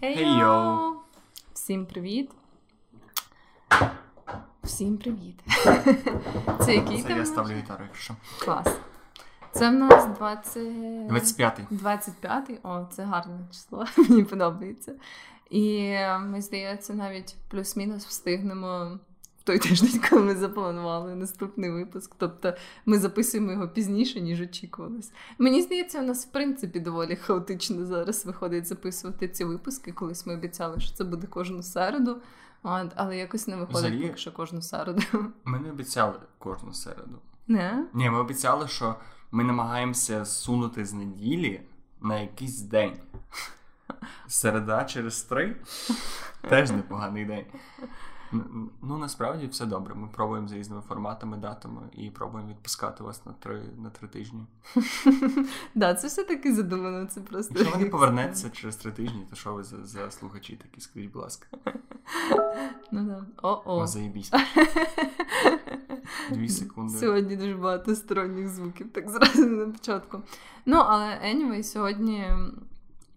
Хей-йоу! Всім привіт! Всім привіт! Це який Це я ставлю гітару, якщо. Клас. Це в нас 20... 25-й. 25-й. О, це гарне число, мені подобається. І ми, здається, навіть плюс-мінус встигнемо той тиждень, коли ми запланували наступний випуск. Тобто ми записуємо його пізніше, ніж очікувалось. Мені здається, у нас в принципі доволі хаотично зараз виходить записувати ці випуски. Колись ми обіцяли, що це буде кожну середу. Але якось не виходить Взагалі- поки що кожну середу. Ми не обіцяли кожну середу. Не? Ні, ми обіцяли, що ми намагаємося сунути з неділі на якийсь день. Середа через три теж непоганий день. Ну, насправді все добре. Ми пробуємо з різними форматами, датами і пробуємо відпускати вас на три, на три тижні. Да, це все таки задумано. Це просто Якщо вони повернеться через три тижні, то що ви за, за слухачі такі? Скажіть, будь ласка. Ну да. О-о. О, заєбісь. Дві секунди. Сьогодні дуже багато сторонніх звуків, так зразу на початку. Ну, але anyway, сьогодні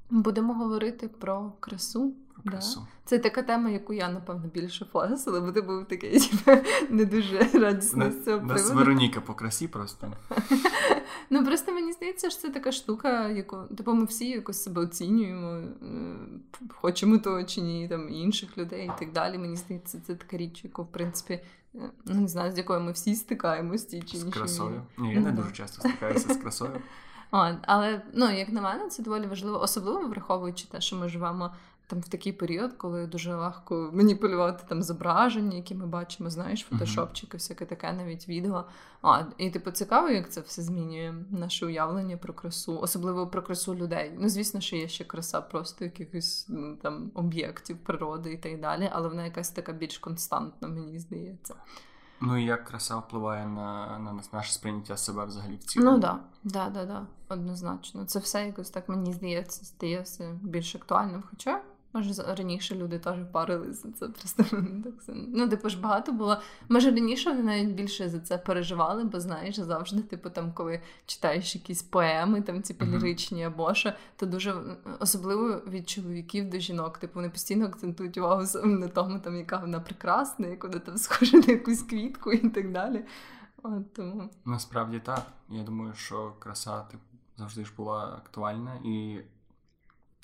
будемо говорити про красу. Красу. Да. Це така тема, яку я, напевно, більше флесила, бо ти був такий типу, не дуже радісний з цього нас. Вероніка по красі просто. Ну просто мені здається, що це така штука, яку типу, ми всі якось себе оцінюємо, е, хочемо того чи ні, там інших людей і так далі. Мені здається, це така річ, яку, в принципі, е, ну не знаю, з якою ми всі стикаємось в тій чи З красою. Ні, я не дуже часто стикаюся з красою. От, але ну, як на мене, це доволі важливо, особливо враховуючи те, що ми живемо там в такий період, коли дуже легко маніпулювати там зображення, які ми бачимо, знаєш, фотошопчики, всяке таке, навіть відео. А, і типу цікаво, як це все змінює наше уявлення про красу, особливо про красу людей. Ну, звісно, що є ще краса просто якихось м, там об'єктів природи і так далі, але вона якась така більш константна, мені здається. Ну і як краса впливає на, на нас- наше сприйняття себе взагалі в цілому. Ну да, да, да, да, однозначно. Це все якось так мені здається, стає все більш актуальним. Хоча, може, раніше люди теж парилися. Це просто так. Ну, типу ж багато було. Може, раніше вони навіть більше за це переживали, бо знаєш, завжди, типу, там, коли читаєш якісь поеми, там типу, Мгм. ліричні або що, то дуже особливо від чоловіків до жінок. Типу, вони постійно акцентують увагу на тому, там, яка вона прекрасна, як вона там схожа на якусь квітку і так далі. От, тому. Насправді так. Я думаю, що краса типу, завжди ж була актуальна і.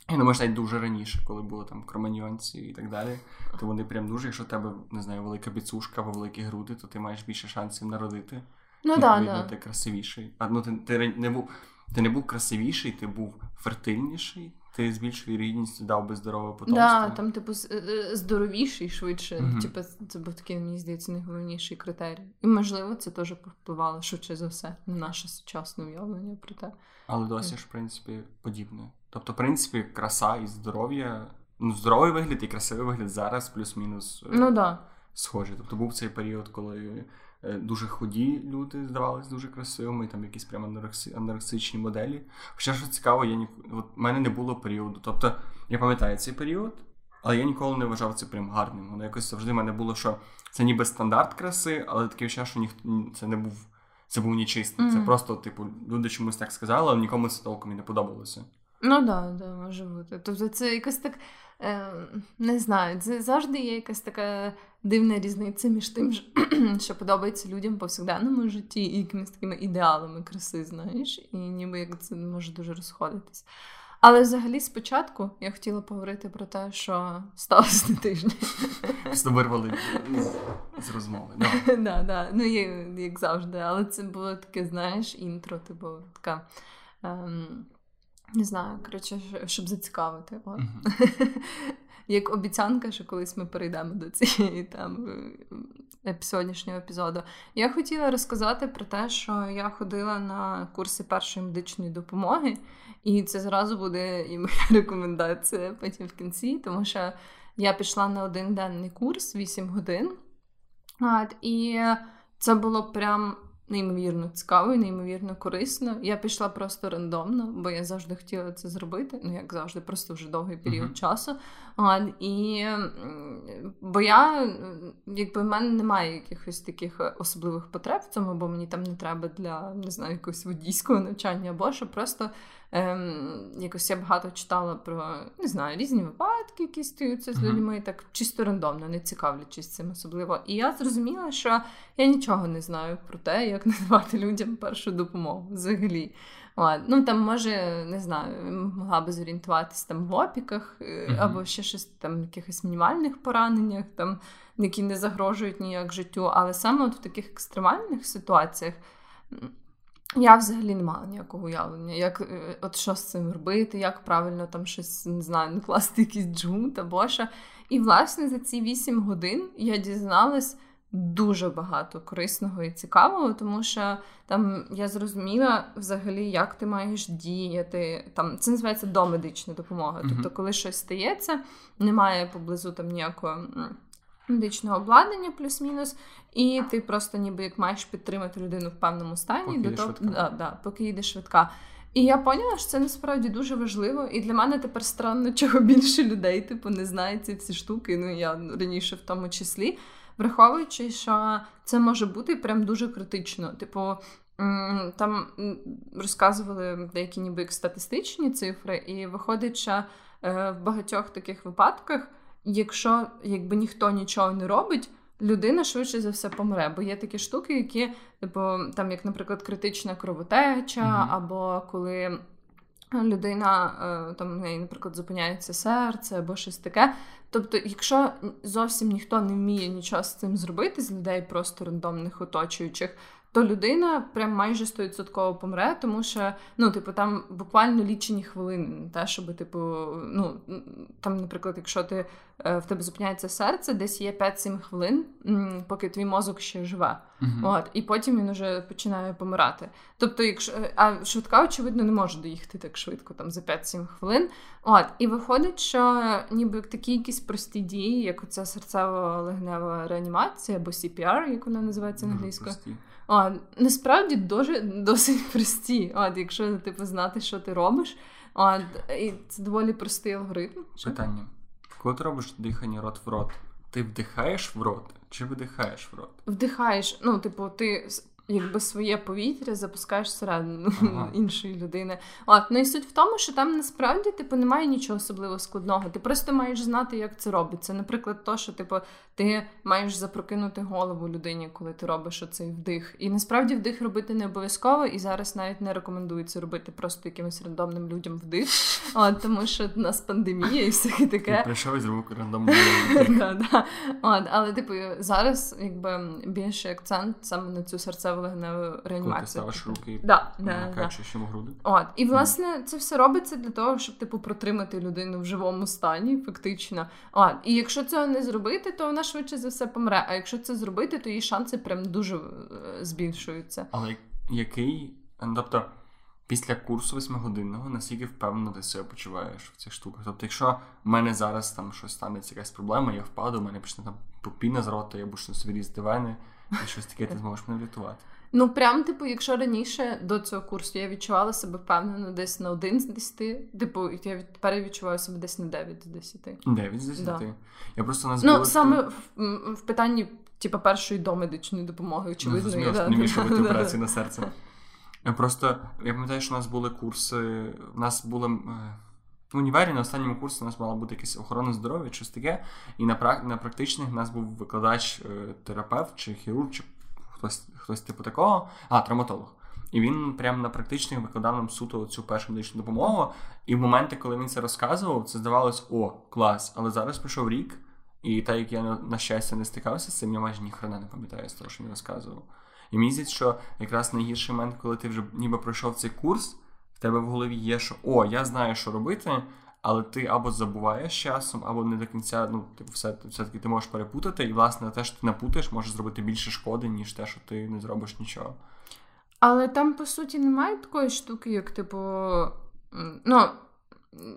Я думаю, що навіть дуже раніше, коли були там кроманьйонці і так далі, то вони прям дуже, якщо в тебе, не знаю, велика біцушка або великі груди, то ти маєш більше шансів народити. Ну так, Відповідно, да, ти красивіший. А ну ти, ти не був. Ти не був красивіший, ти був фертильніший, ти з більшою вірогідністю дав би здорове потомство. Да, там, типу, з- е, здоровіший швидше. Мгм. Типу, це був такий, мені здається, найголовніший критерій. І, можливо, це теж повпливало швидше за все на наше сучасне уявлення про те. Але досі ж, в принципі, подібне. Тобто, в принципі, краса і здоров'я. Ну, здоровий вигляд і красивий вигляд зараз плюс-мінус е, Ну. Да. схожі. Тобто був цей період, коли е, дуже худі люди здавались дуже красивими, там якісь прямо анорекси- анорексичні моделі. Хоча що цікаво, я ні... от в мене не було періоду. Тобто, я пам'ятаю цей період, але я ніколи не вважав це прям гарним. Воно якось завжди в мене було, що це ніби стандарт краси, але таке відчуття, що ніхто це не був. Це був нечистий. Це просто, типу, люди чомусь так сказали, але нікому це толком і не подобалося. Ну так, да, да, може бути. Тобто це якось так. Е, не знаю, це завжди є якась така дивна різниця між тим, що, подобається людям в повсякденному житті і якимись такими ідеалами краси, знаєш, і ніби як це може дуже розходитись. Але взагалі спочатку я хотіла поговорити про те, що сталося на тижні. Просто вирвали з, з розмови. Да. да. Ну, як, як завжди. Але це було таке, знаєш, інтро, типу, така. Ем, не знаю, коротше, щоб зацікавити. От. Мгм. Як обіцянка, що колись ми перейдемо до цієї там е, сьогоднішнього епізоду. Я хотіла розказати про те, що я ходила на курси першої медичної допомоги, і це зразу буде і моя рекомендація потім в кінці, тому що я пішла на один денний курс 8 годин. От, і це було прям неймовірно цікаво і неймовірно корисно. Я пішла просто рандомно, бо я завжди хотіла це зробити. Ну, як завжди, просто вже довгий період Мгм. часу. А, і, бо я, якби в мене немає якихось таких е, особливих потреб в цьому, бо мені там не треба для не знаю, якогось водійського навчання, або що просто ем, якось я багато читала про не знаю, різні випадки, які стаються з людьми, так чисто рандомно, не цікавлячись цим особливо. І я зрозуміла, що я нічого не знаю про те, як надавати людям першу допомогу взагалі. От. Ну там може не знаю, могла би зорієнтуватись там в опіках mm-hmm. або ще щось там якихось мінімальних пораненнях, там які не загрожують ніяк життю. Але саме от в таких екстремальних ситуаціях я взагалі не мала ніякого уявлення, як е, от що з цим робити, як правильно там щось не знаю, накласти якийсь джунт або що. І власне за ці вісім годин я дізналась дуже багато корисного і цікавого, тому що там я зрозуміла взагалі, як ти маєш діяти. Там Це називається домедична допомога. Тобто, коли щось стається, немає поблизу там ніякого. Медичного обладнання, плюс-мінус, і ти просто ніби як маєш підтримати людину в певному стані, поки до того, да, да, поки йде швидка. І я поняла, що це насправді дуже важливо. І для мене тепер странно, чого більше людей типу, не знають ці всі штуки. Ну я раніше в тому числі враховуючи, що це може бути прям дуже критично. Типу, там розказували деякі ніби як статистичні цифри, і виходить, що е, в багатьох таких випадках, якщо якби ніхто нічого не робить. Людина швидше за все помре, бо є такі штуки, які, типу, там, як, наприклад, критична кровотеча, mm-hmm. або коли людина е, там, в неї, наприклад, зупиняється серце або щось таке, Тобто, якщо зовсім ніхто не вміє нічого з цим зробити з людей, просто рандомних оточуючих, то людина прям майже 100% помре, тому що ну, типу, там буквально лічені хвилини, те, щоб, типу, ну там, наприклад, якщо ти е, в тебе зупиняється серце, десь є 5-7 хвилин, поки твій мозок ще живе. Uh-huh. От, І потім він вже починає помирати. Тобто, якщо а швидка, очевидно, не може доїхати так швидко, там за 5-7 хвилин. От, І виходить, що ніби такі якісь прості дії, як оця серцево-легнева реанімація або CPR, як вона називається англійською. Uh-huh, а, Насправді дуже досить прості. От, Якщо типу, знати, що ти робиш, От, і це доволі простий алгоритм. Питання. Коли ти робиш дихання рот в рот, ти вдихаєш в рот чи видихаєш в рот? Вдихаєш, ну, типу, ти якби своє повітря запускаєш всередину ага. іншої людини. От, ну і суть в тому, що там насправді типу немає нічого особливо складного. Ти просто маєш знати, як це робиться. Наприклад, то, що типу, ти маєш запрокинути голову людині, коли ти робиш оцей вдих. І насправді вдих робити не обов'язково, і зараз навіть не рекомендується робити просто якимось рандомним людям вдих, От, тому що в нас пандемія і все таке. Прийшов і зробив рандомний Але типу зараз якби більший акцент саме на цю серцеву легеневу реанімацію. Коли ти ставиш руки да, да, да. груди. От. І власне це все робиться для того, щоб типу протримати людину в живому стані, фактично. От. І якщо цього не зробити, то вона швидше за все помре. А якщо це зробити, то її шанси прям дуже е, збільшуються. Але який, тобто. Після курсу восьмигодинного, наскільки впевнено ти себе почуваєш в цих штуках. Тобто, якщо в мене зараз там щось станеться якась проблема, я впаду, у мене почне там попіна з рота, я почну собі різати вени, і щось таке ти зможеш мене врятувати. Ну, прям, типу, якщо раніше до цього курсу я відчувала себе впевнено десь на 1 з 10, типу, я тепер відчуваю себе десь на 9 з 10. 9 з 10? Да. Я просто назвала... Ну, саме в, в питанні, типу, першої домедичної допомоги, очевидно. Ну, да, не міг робити операції на серце. Просто я пам'ятаю, що у нас були курси, у нас були. В універі на останньому курсі у нас мала бути якась охорона здоров'я, щось таке. І на на практичних у нас був викладач, е, терапевт чи хірург, чи хтось хтось типу такого, а травматолог. І він прямо на практичних викладав нам суто цю першу медичну допомогу. І в моменти, коли він це розказував, це здавалось, о, клас. Але зараз пройшов рік, і так як я на щастя не стикався з цим, я майже ніхрена не пам'ятаю з того, що він розказував. І мені здається, що якраз найгірший момент, коли ти вже ніби пройшов цей курс, в тебе в голові є, що о, я знаю, що робити, але ти або забуваєш часом, або не до кінця, ну, типу, все, все-таки ти можеш перепутати, і, власне, те, що ти напутаєш, може зробити більше шкоди, ніж те, що ти не зробиш нічого. Але там, по суті, немає такої штуки, як, типу, ну.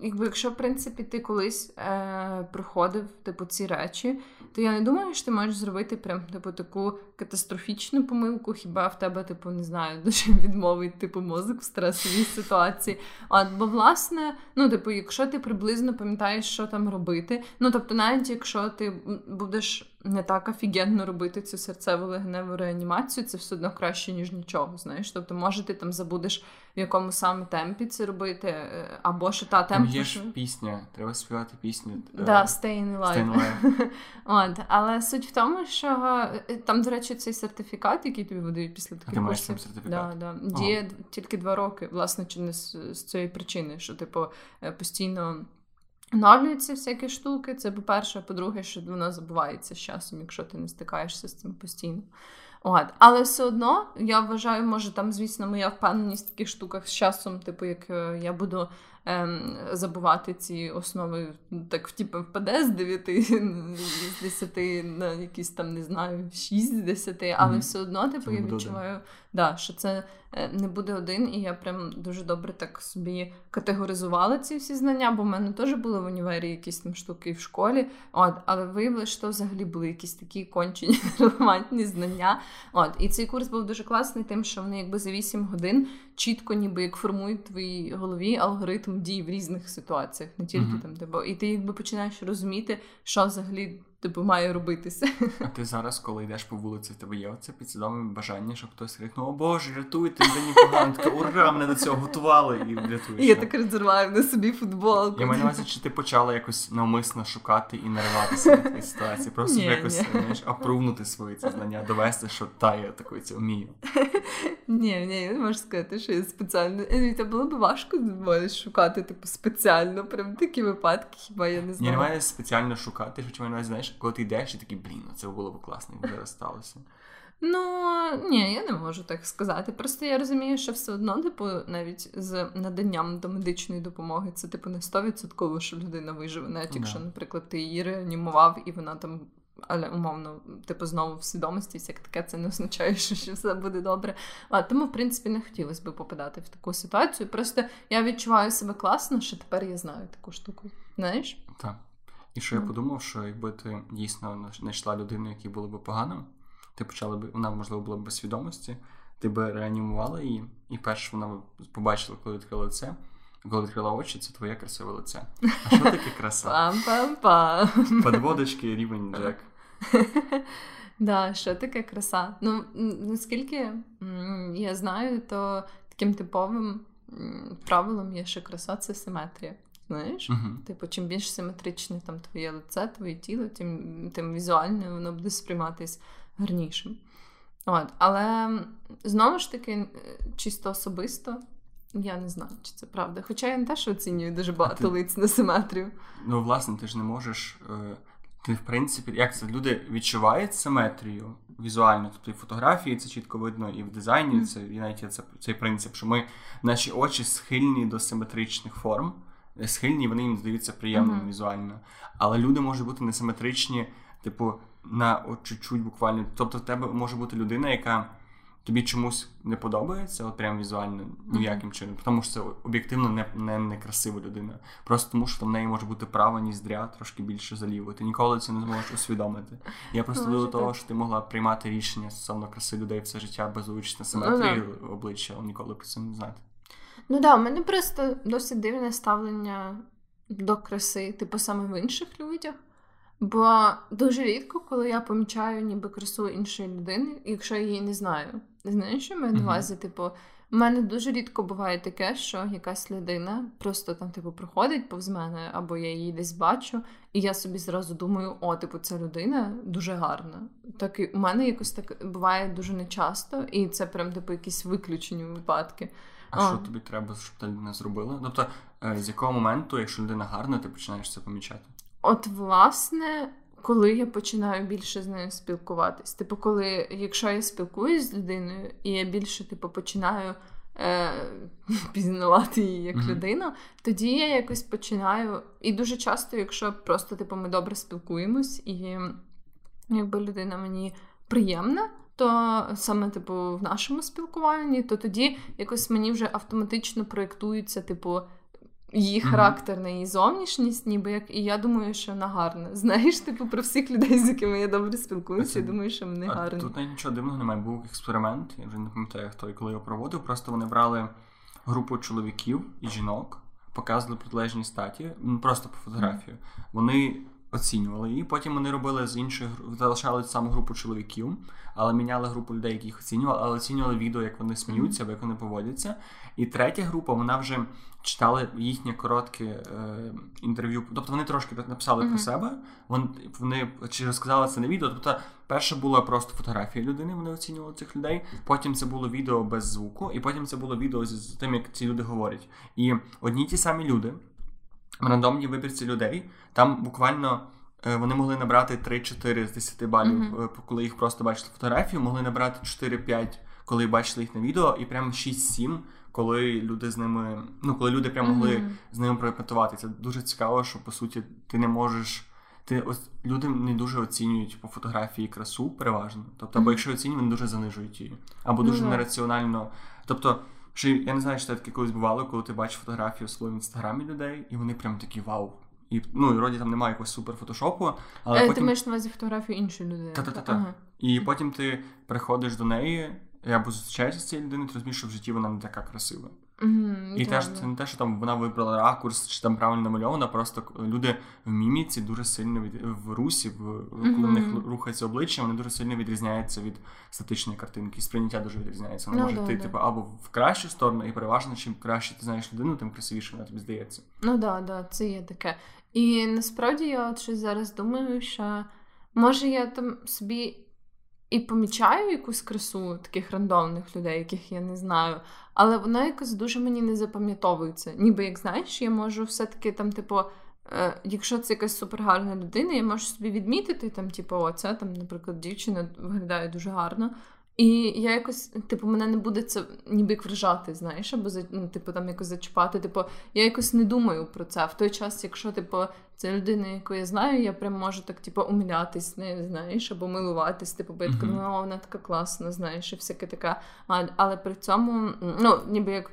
Якби якщо, в принципі, ти колись е, проходив типу, ці речі, то я не думаю, що ти можеш зробити прям типу, таку катастрофічну помилку, хіба в тебе, типу, не знаю, дуже відмовить типу, мозок в стресовій ситуації. От, Бо, власне, ну, типу, якщо ти приблизно пам'ятаєш, що там робити, ну тобто, навіть якщо ти будеш не так офігенно робити цю серцеву легеневу реанімацію, це все одно краще, ніж нічого. Знаєш, тобто, може, ти там забудеш в якому саме темпі це робити, е, або що та темп... Там є ж пісня, треба співати пісню. Е, да, Stay in Life. От, Але суть в тому, що е, там, до речі, цей сертифікат, який тобі видають після таких Ти маєш цим сертифікат? Да, да. Діє тільки два роки, власне, чи не з, з цієї причини, що, типу, постійно. Оновлюються всякі штуки, це по-перше, по-друге, що вона забувається з часом, якщо ти не стикаєшся з цим постійно. От. Але все одно я вважаю, може там, звісно, моя впевненість в таких штуках з часом, типу, як е, я буду ем, забувати ці основи, так типу, впаде з 9 з 10 на якісь там, не знаю, 6 з 10, але mm-hmm. все одно, типу, я відчуваю, да, що це е, не буде один, і я прям дуже добре так собі категоризувала ці всі знання, бо в мене теж були в універі якісь там штуки в школі. От, але виявилося, що взагалі були якісь такі кончені релевантні знання. От, І цей курс був дуже класний, тим, що вони якби за 8 годин чітко, ніби як формують в твоїй голові алгоритм дій в різних ситуаціях, не тільки mm-hmm. там, де і ти якби починаєш розуміти, що взагалі типу, має робитися. А ти зараз, коли йдеш по вулиці, в тебе є оце підсвідоме бажання, щоб хтось крикнув, о Боже, рятуйте, мені погано, така ура, мене до цього готували і рятуєш. Я так розірваю на собі футболку. Я маю на увазі, чи ти почала якось навмисно шукати і нариватися на такій ситуації, просто ні, якось ні. знаєш, опрувнути свої ці знання, довести, що та я такою це вмію. Ні, ні, я не можу сказати, що я спеціально. Це було б важко шукати, типу, спеціально, прям такі випадки, хіба я не знаю. Ні, немає спеціально шукати, що маю знаєш коли ти йдеш і такий, блін, це було б класно, якби зараз сталося. Ну, ні, я не можу так сказати. Просто я розумію, що все одно, типу, навіть з наданням до медичної допомоги, це, типу, не 100%, що людина виживе, навіть якщо, yeah. наприклад, ти її реанімував і вона там. Але умовно, типу, знову в свідомості, як таке, це не означає, що, що все буде добре. А тому, в принципі, не хотілося б попадати в таку ситуацію. Просто я відчуваю себе класно, що тепер я знаю таку штуку. Знаєш? Так. І що я подумав, що якби ти дійсно знайшла людину, якій було б погано, ти почала б, вона, можливо, була б без свідомості, ти би реанімувала її, і перше вона побачила, коли відкрила лице. Коли відкрила очі, це твоє красиве лице. А що таке краса? Пам-пам-пам. Подводочки рівень Джек. Да, що таке краса? Ну, наскільки я знаю, то таким типовим правилом є, що краса це симетрія. Знаєш? Uh-huh. Типу, чим більш симетричне там твоє лице, твоє тіло, тим тим візуально воно буде сприйматись гарнішим. От. Але знову ж таки, чисто особисто, я не знаю, чи це правда. Хоча я не те, що оцінюю дуже багато ти... лиць на симетрію. Ну, власне, ти ж не можеш. Е, ти, в принципі, як це люди відчувають симетрію візуально, тобто і в фотографії це чітко видно, і в дизайні mm. це і навіть це цей принцип, що ми наші очі схильні до симетричних форм схильні, вони їм здаються приємними uh-huh. візуально. Але люди можуть бути несиметричні, типу, на чуть-чуть буквально. Тобто, в тебе може бути людина, яка тобі чомусь не подобається, от прям візуально ніяким uh-huh. чином. Тому що це об'єктивно не, не, не красива людина. Просто тому, що в неї може бути права ніздря трошки більше заліво. Ти ніколи це не зможеш усвідомити. Я просто до того, що ти могла приймати рішення стосовно краси людей все життя без участі симетрії uh-huh. обличчя, але ніколи про це не знати. Ну да, у мене просто досить дивне ставлення до краси, типу саме в інших людях. Бо дуже рідко, коли я помічаю ніби красу іншої людини, якщо я її не знаю. Знаєш, що маю на увазі? Типу, у мене дуже рідко буває таке, що якась людина просто там, типу, проходить повз мене, або я її десь бачу, і я собі зразу думаю, о, типу, ця людина дуже гарна. Так і у мене якось так буває дуже нечасто, і це прям типу якісь виключені випадки. А, що тобі треба, щоб та людина зробила? Тобто, е, з якого моменту, якщо людина гарна, ти починаєш це помічати? От, власне, коли я починаю більше з нею спілкуватись. Типу, коли, якщо я спілкуюсь з людиною, і я більше типу, починаю е, пізнавати її як mm-hmm. людину, тоді я якось починаю. І дуже часто, якщо просто типу, ми добре спілкуємось, і якби людина мені приємна то саме, типу, в нашому спілкуванні, то тоді якось мені вже автоматично проєктується, типу, її характер на її зовнішність, ніби як, і я думаю, що вона гарна. Знаєш, типу, про всіх людей, з якими я добре спілкуюся, я думаю, що вони гарні. Тут нічого дивного немає. Був експеримент, я вже не пам'ятаю, хто і коли його проводив. Просто вони брали групу чоловіків і жінок, показували протилежні статі, просто по фотографію. Вони оцінювали її. Потім вони робили з іншої залишали саму групу чоловіків, але міняли групу людей, які їх оцінювали, але оцінювали відео, як вони сміються, або як вони поводяться. І третя група, вона вже читали їхнє коротке е, інтерв'ю. Тобто вони трошки написали mm-hmm. про себе. Вони вони чи розказали це на відео. Тобто, перше була просто фотографія людини, вони оцінювали цих людей. Потім це було відео без звуку, і потім це було відео з тим, як ці люди говорять. І одні ті самі люди в рандомній вибірці людей, там буквально. Е, вони могли набрати 3-4 з 10 балів, mm-hmm. коли їх просто бачили фотографію, могли набрати 4-5, коли бачили їх на відео, і прямо 6-7, коли люди з ними, ну коли люди прямо могли mm-hmm. з ними прорепетувати. Це дуже цікаво, що по суті ти не можеш. Ти ось люди не дуже оцінюють по фотографії красу переважно. Тобто, або mm-hmm. якщо оцінюють, вони дуже занижують її, або дуже нераціонально. Тобто. Що я не знаю, що таке колись бувало, коли ти бачиш фотографію в своєму інстаграмі людей, і вони прям такі вау. І ну, і вроді там немає якогось супер фотошопу. Але е, потім... Ти маєш на увазі фотографію іншої людини. Та-та-та. Ага. І потім ти приходиш до неї, я або зустрічаєшся з цією людиною, ти розумієш, що в житті вона не така красива. Mm-hmm, і теж це не те, що там вона вибрала ракурс, чи там правильно намальована, просто люди в міміці дуже сильно від в русі, в коли mm-hmm. в них рухається обличчя, вони дуже сильно відрізняються від статичної картинки. Сприйняття дуже відрізняється. Вона no, може йти типу, або в кращу сторону, і переважно, чим краще ти знаєш людину, тим красивіше вона тобі здається. Ну да, да, це є таке. І насправді я от щось зараз думаю, що може я там собі і помічаю якусь красу таких рандомних людей, яких я не знаю, але вона якось дуже мені не запам'ятовується. Ніби як знаєш, я можу все-таки там, типу, е, якщо це якась супергарна людина, я можу собі відмітити, там, типу, оце там, наприклад, дівчина виглядає дуже гарно. І я якось, типу, мене не буде це ніби як вражати, знаєш, або ну, типу, там якось зачіпати. Типу, я якось не думаю про це. В той час, якщо типу, це людина, яку я знаю, я прям можу так, типу, умилятись, не знаєш, або милуватись, типу, бо я така, ну, вона така класна, знаєш, і всяке таке. А, Але при цьому, ну, ніби як.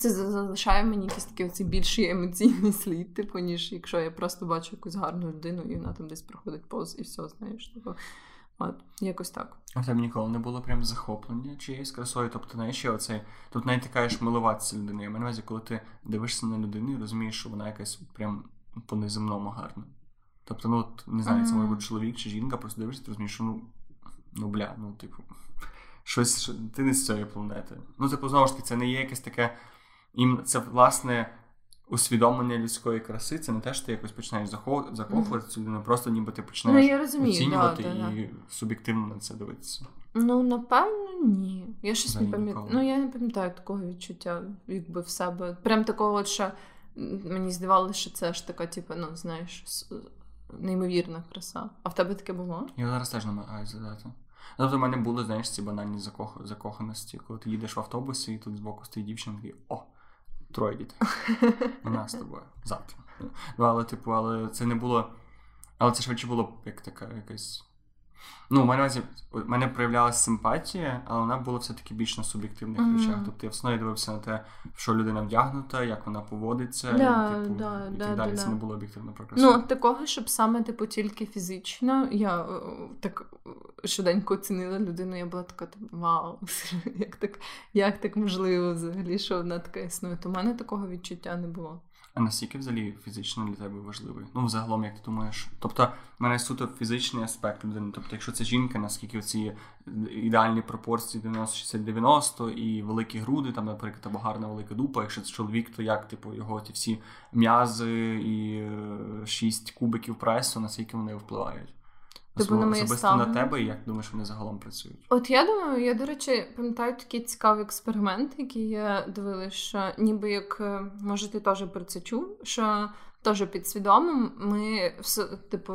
Це залишає мені якийсь такий оцей більший емоційний слід, типу, ніж якщо я просто бачу якусь гарну людину, і вона там десь проходить повз, і все, знаєш. Типу. От, якось так. А тебе ніколи не було прям захоплення чиєюсь красою. Тобто, знаєш, ще оцей, тут навіть тикаєш милуватися людиною. Я маю коли ти дивишся на людину і розумієш, що вона якась прям по неземному гарна. Тобто, ну от, не знаю, це може бути чоловік чи жінка, просто дивишся, ти розумієш, що ну, ну бля, ну, типу, щось, що, ти не з цієї планети. Ну, типу, знову ж таки, це не є якесь таке. Їм це, власне, усвідомлення людської краси це не те, що ти якось починаєш закохувати цю людину, просто ніби ти починаєш ну, розумію, оцінювати да, да, і да. суб'єктивно на це дивитися. Ну, напевно, ні. Я щось не пам'ятаю. Ну, я не пам'ятаю такого відчуття, якби в себе. Прям такого, що мені здавалося, що це ж така, типу, ну, знаєш, неймовірна краса. А в тебе таке було? Я зараз теж намагаюся задати. Тобто в мене були, знаєш, ці банальні закох... закоханості, коли ти їдеш в автобусі, і тут збоку стоїть дівчина, і о, троє дітей. У з тобою завтра. Ну, але, типу, але це не було. Але це швидше було як така якась Ну, в мене у мене проявлялася симпатія, але вона була все-таки більш на суб'єктивних mm-hmm. речах. Тобто я в основі дивився на те, що людина вдягнута, як вона поводиться, да, і, типу, да, і да, так далі. Да, це не було об'єктивно про Ну, такого, щоб саме типу тільки фізично. Я е, так швиденько оцінила людину, я була така, типу, вау, як так як так можливо взагалі, що вона така існує. То в мене такого відчуття не було. А наскільки взагалі фізично для тебе важливий? Ну, взагалом, як ти думаєш? Тобто, мене суто фізичний аспект людини. Тобто, якщо це жінка, наскільки ці ідеальні пропорції 90-60-90 і великі груди, там, наприклад, або гарна велика дупа, якщо це чоловік, то як, типу, його ті всі м'язи і е, шість кубиків пресу, наскільки вони впливають? Типу на моє Особисто на тебе, і як думаєш, вони загалом працюють? От я думаю, я, до речі, пам'ятаю такий цікавий експеримент, який я дивилася, що ніби як е, може ти теж про це чув, що теж підсвідомо ми все, типу,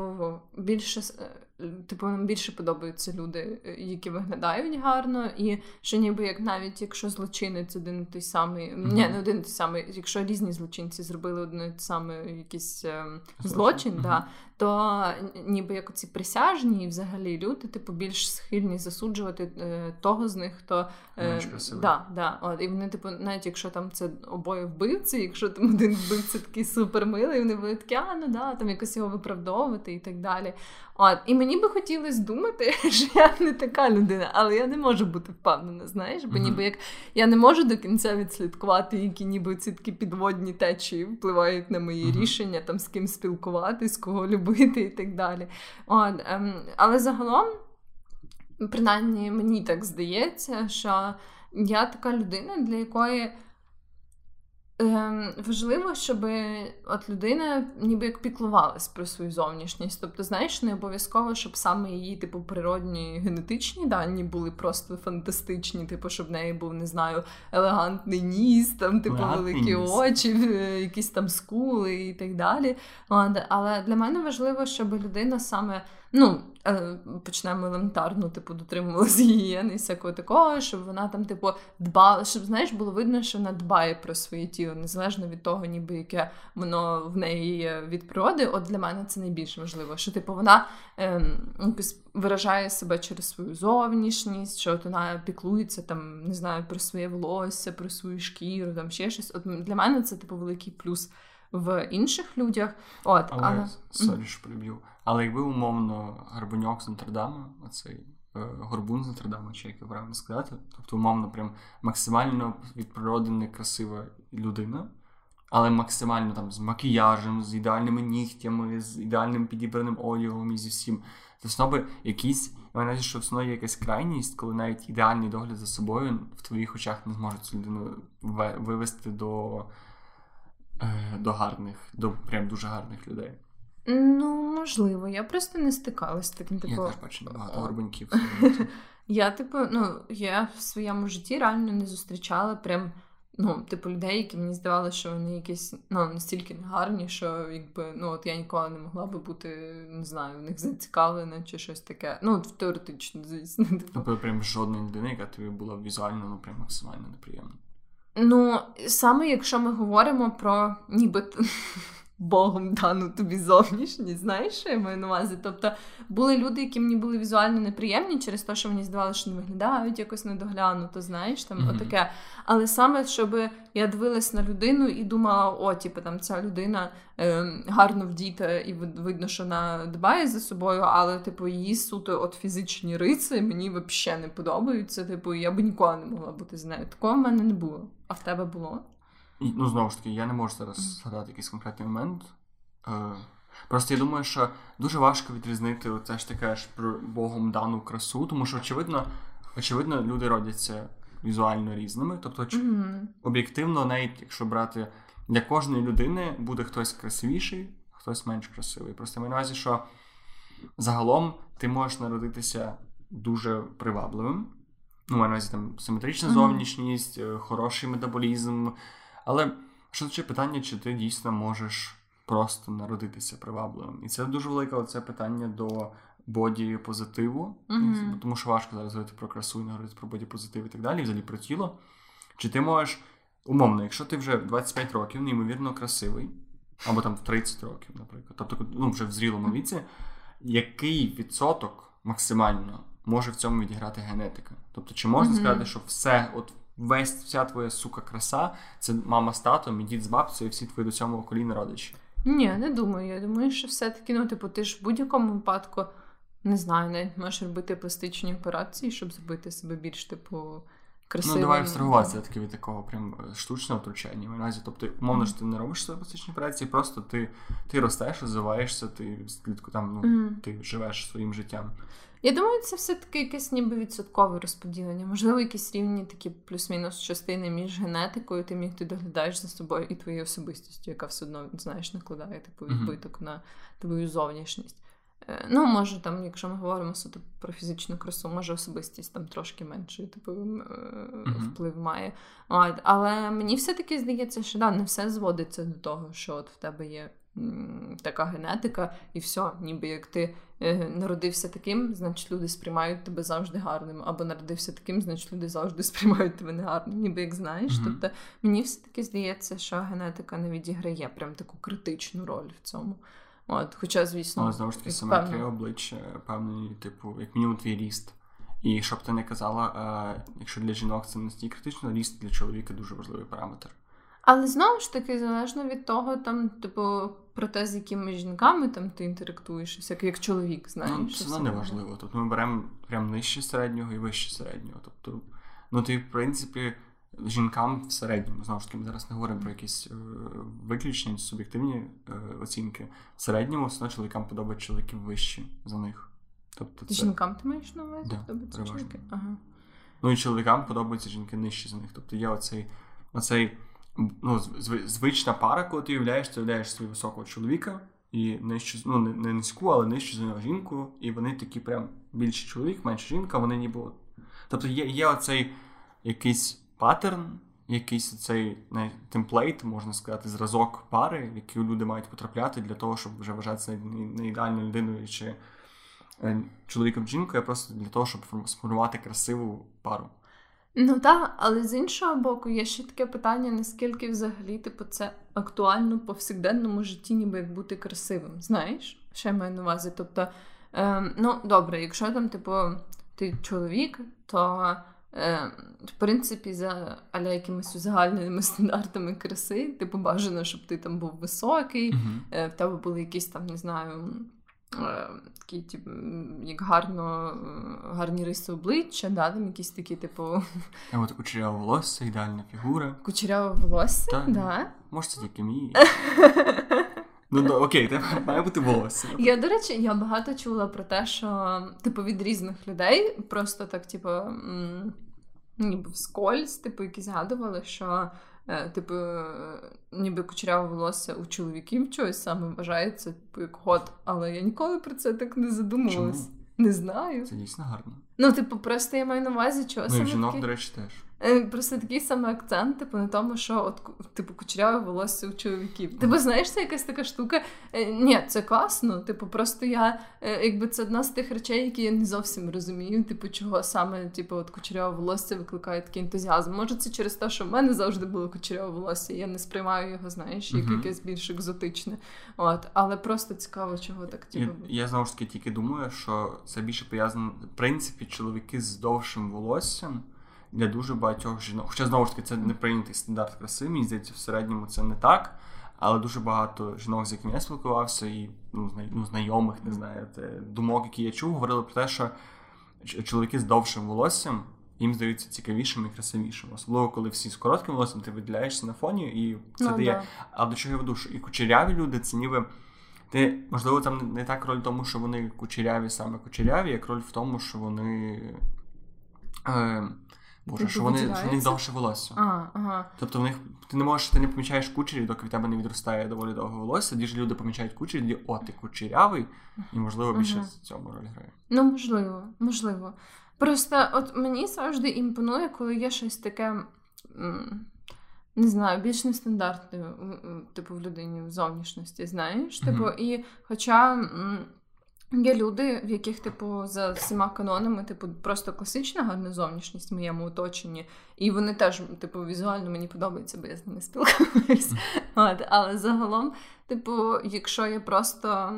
більше е, Типу, нам більше подобаються люди, е, які виглядають гарно, і що ніби як навіть якщо злочинець один той самий, mm-hmm. ні, не один той самий, якщо різні злочинці зробили один той самий якийсь е, злочин, mm-hmm. да, то ніби як оці присяжні і взагалі люди, типу, більш схильні засуджувати е, того з них, хто е, да, да, от, і вони, типу, навіть якщо там це обоє вбивці, якщо там один вбивця такий супермилий, і вони були такі, а ну да, там якось його виправдовувати і так далі. От, І мені би хотілося думати, що я не така людина, але я не можу бути впевнена, знаєш, бо ніби як я не можу до кінця відслідкувати, які ніби ці такі підводні течії впливають на мої uh-huh. рішення, там з ким спілкуватись, кого любити і так далі. От, ем, Але загалом, принаймні, мені так здається, що я така людина, для якої. Ем, важливо, щоб от людина ніби як піклувалась про свою зовнішність. Тобто, знаєш, не обов'язково, щоб саме її, типу, природні генетичні дані були просто фантастичні, типу, щоб в неї був, не знаю, елегантний ніс, там, типу, елегантний великі ніс. очі, якісь там скули і так далі. Але для мене важливо, щоб людина саме. Ну, е, почнемо елементарно, типу, дотримувалася гігієни і всякого такого, щоб вона там, типу, дбала, щоб знаєш, було видно, що вона дбає про своє тіло, незалежно від того, ніби яке воно в неї є від природи. От для мене це найбільш важливо. Що, типу, вона е, виражає себе через свою зовнішність, що от вона піклується там, не знаю, про своє волосся, про свою шкіру, там ще щось. От для мене це типу великий плюс в інших людях. От, Але, але... sorry, що приб'ю. Але якби умовно Горбуньок з Нотр-Дама, оцей е, Горбун з Нотр-Дама, чи як правильно сказати, тобто, умовно, прям максимально від природи некрасива людина, але максимально там з макіяжем, з ідеальними нігтями, з ідеальним підібраним одягом і зі всім. Тобто би якісь, я маю що в є якась крайність, коли навіть ідеальний догляд за собою в твоїх очах не зможе цю людину вивести до до гарних, до прям дуже гарних людей. Ну, можливо, я просто не стикалась з таким типу. Я теж бачу багато горбаньків. Я, типу, ну, я в своєму житті реально не зустрічала прям. Ну, типу, людей, які мені здавалося, що вони якісь ну, настільки негарні, що якби ну от я ніколи не могла би бути, не знаю, в них зацікавлена чи щось таке. Ну, теоретично, звісно. Типу, тобто прям жодної людини, яка тобі була візуально ну, прям максимально неприємна. Ну, саме якщо ми говоримо про ніби Богом дану тобі зовнішність, знаєш, що я маю на увазі? Тобто були люди, які мені були візуально неприємні через те, що мені здавалося, що не виглядають якось недоглянуто, знаєш, там mm-hmm. отаке. Але саме, щоб я дивилась на людину і думала, о, типу, там ця людина е, гарно вдіта, і видно, що вона дбає за собою, але, типу, її суто от фізичні риси мені взагалі не подобаються. Типу, я би ніколи не могла бути з нею. Такого в мене не було. А в тебе було? Ну, знову ж таки, я не можу зараз згадати якийсь конкретний момент. Е, просто я думаю, що дуже важко відрізнити оце ж таке ж про Богом дану красу, тому що, очевидно, очевидно, люди родяться візуально різними. Тобто, mm-hmm. об'єктивно, навіть якщо брати для кожної людини буде хтось красивіший, хтось менш красивий. Просто маю на увазі, що загалом ти можеш народитися дуже привабливим. Ну, маю на увазі там симетрична mm-hmm. зовнішність, е, хороший метаболізм. Але що це питання, чи ти дійсно можеш просто народитися привабливим? І це дуже велике це питання до боді позитиву, mm-hmm. тому що важко зараз говорити про красу і говорити про боді позитив і так далі, взагалі про тіло. Чи ти можеш, умовно, якщо ти вже 25 років, неймовірно красивий, або там 30 років, наприклад, тобто ну, вже в зрілому віці, який відсоток максимально може в цьому відіграти генетика? Тобто, чи можна mm-hmm. сказати, що все, от весь вся твоя сука краса це мама з татом, і дід з бабцею, і всі твої до цьому коліна родичі. Ні, не думаю. Я думаю, що все-таки, ну, типу, ти ж в будь-якому випадку не знаю, навіть можеш робити пластичні операції, щоб зробити себе більш, типу, красивим. Ну, давай абстрагуватися таки від такого прям е, штучного втручання. В разі, тобто, умовно, що ти не робиш свої пластичні операції, просто ти ти ростеш, розвиваєшся, ти слідку там, ну, mm. ти живеш своїм життям. Я думаю, це все-таки якесь ніби відсоткове розподілення. Можливо, якісь рівні такі плюс-мінус частини між генетикою, тим, як ти доглядаєш за собою і твоєю особистістю, яка все одно знаєш, накладає типу відбиток mm-hmm. на твою зовнішність. Е, ну, може, там, якщо ми говоримо суто про фізичну красу, може особистість там трошки менший типу, mm-hmm. вплив має. Але мені все-таки здається, що да, не все зводиться до того, що от в тебе є така генетика, і все, ніби як ти е, народився таким, значить люди сприймають тебе завжди гарним, або народився таким, значить люди завжди сприймають тебе негарним, ніби як знаєш. Mm-hmm. Тобто мені все-таки здається, що генетика не відіграє прям таку критичну роль в цьому. От, Хоча, звісно, Але знову ж таки симетрія обличчя, певний, типу, як мінімум твій ріст. І щоб ти не казала, е, якщо для жінок це не стільки критично, ріст для чоловіка дуже важливий параметр. Але знову ж таки, залежно від того, там, типу, про те, з якими жінками там ти інтерактуєш, всяк, як чоловік, знаєш. Ну, це все неважливо. Тут ми беремо прям нижче середнього і вище середнього. Тобто, ну ти, в принципі, жінкам в середньому, знову ж таки, ми зараз не говоримо про якісь е, виключення, суб'єктивні е, оцінки. В середньому все одно чоловікам подобають чоловіки вищі за них. Тобто це... Жінкам ти маєш на увазі? Да, подобаються чоловіки? Ага. Ну і чоловікам подобаються жінки нижчі за них. Тобто є оцей, оцей ну, звична пара, коли ти уявляєш, ти уявляєш свого високого чоловіка і нижчу, ну не, низьку, але нижчу за нього жінку, і вони такі прям більший чоловік, менша жінка, вони ніби. Тобто є є оцей якийсь паттерн, якийсь цей темплейт, можна сказати, зразок пари, в який люди мають потрапляти для того, щоб вже вважатися не, не ідеальною людиною чи е, чоловіком жінкою, а просто для того, щоб сформувати красиву пару. Ну так, але з іншого боку, є ще таке питання, наскільки взагалі типу, це актуально в повсякденному житті, ніби як бути красивим. Знаєш, я маю на увазі? Тобто, е, ну добре, якщо там, типу, ти чоловік, то е, в принципі за аля якимись загальними стандартами краси, типу бажано, щоб ти там був високий, uh-huh. е, в тебе були якісь там, не знаю. Е, такі, типу, як гарно, е, гарні риси обличчя, да, там якісь такі, типу. А от кучеряве волосся, ідеальна фігура. Кучеряве волосся? Так. Да. Може, це тільки мій. Ну, ну окей, тебе має бути волосся. Я, до речі, я багато чула про те, що, типу, від різних людей просто так, типу, ніби вскользь, типу, які згадували, що типу, ніби кучеряве волосся у чоловіків чогось саме вважається типу, як ход, але я ніколи про це так не задумувалась. Не знаю. Це дійсно гарно. Ну, типу, просто я маю на увазі, чого Ну, і жінок, такі... до речі, теж. Е, просто такий самий акцент, типу, на тому, що от типу кучеряве волосся у чоловіків. Типу, знаєш, це якась така штука. Е, ні, це класно. Типу, просто я якби це одна з тих речей, які я не зовсім розумію. Типу, чого саме типу, от кучеряве волосся викликає такий ентузіазм. Може, це через те, що в мене завжди було кучеряве волосся, я не сприймаю його, знаєш, як uh-huh. якесь більш екзотичне. От, але просто цікаво, чого так типу. Я, я знову ж таки тільки думаю, що це більше пов'язано в принципі чоловіки з довшим волоссям для дуже багатьох жінок. Хоча знову ж таки це не прийнятий стандарт краси, мені здається, в середньому це не так. Але дуже багато жінок, з якими я спілкувався, і ну, ну, знайомих, не знаю, думок, які я чув, говорили про те, що чоловіки з довшим волоссям їм здаються цікавішими і красивішими. Особливо, коли всі з коротким волоссям, ти виділяєшся на фоні, і це ну, дає. Да. А до чого я веду? І кучеряві люди це ніби. Ти, можливо, там не так роль в тому, що вони кучеряві, саме кучеряві, як роль в тому, що вони. Е, Боже, що вони що в них довше волосся. А, ага. Тобто в них ти не можеш, ти не помічаєш кучері, доки в тебе не відростає доволі довго волосся. Тоді ж люди помічають кучері, тоді о, ти кучерявий, і можливо більше ага. в цьому роль грає. Ну, можливо, можливо. Просто от мені завжди імпонує, коли є щось таке. Не знаю, більш нестандартне, типу, в людині в зовнішності, знаєш? Типу, mm-hmm. і хоча Є люди, в яких, типу, за всіма канонами, типу, просто класична гарна зовнішність в моєму оточенні, і вони теж, типу, візуально мені подобаються, бо я з ними спілкуюсь. От, Але загалом, типу, якщо я просто.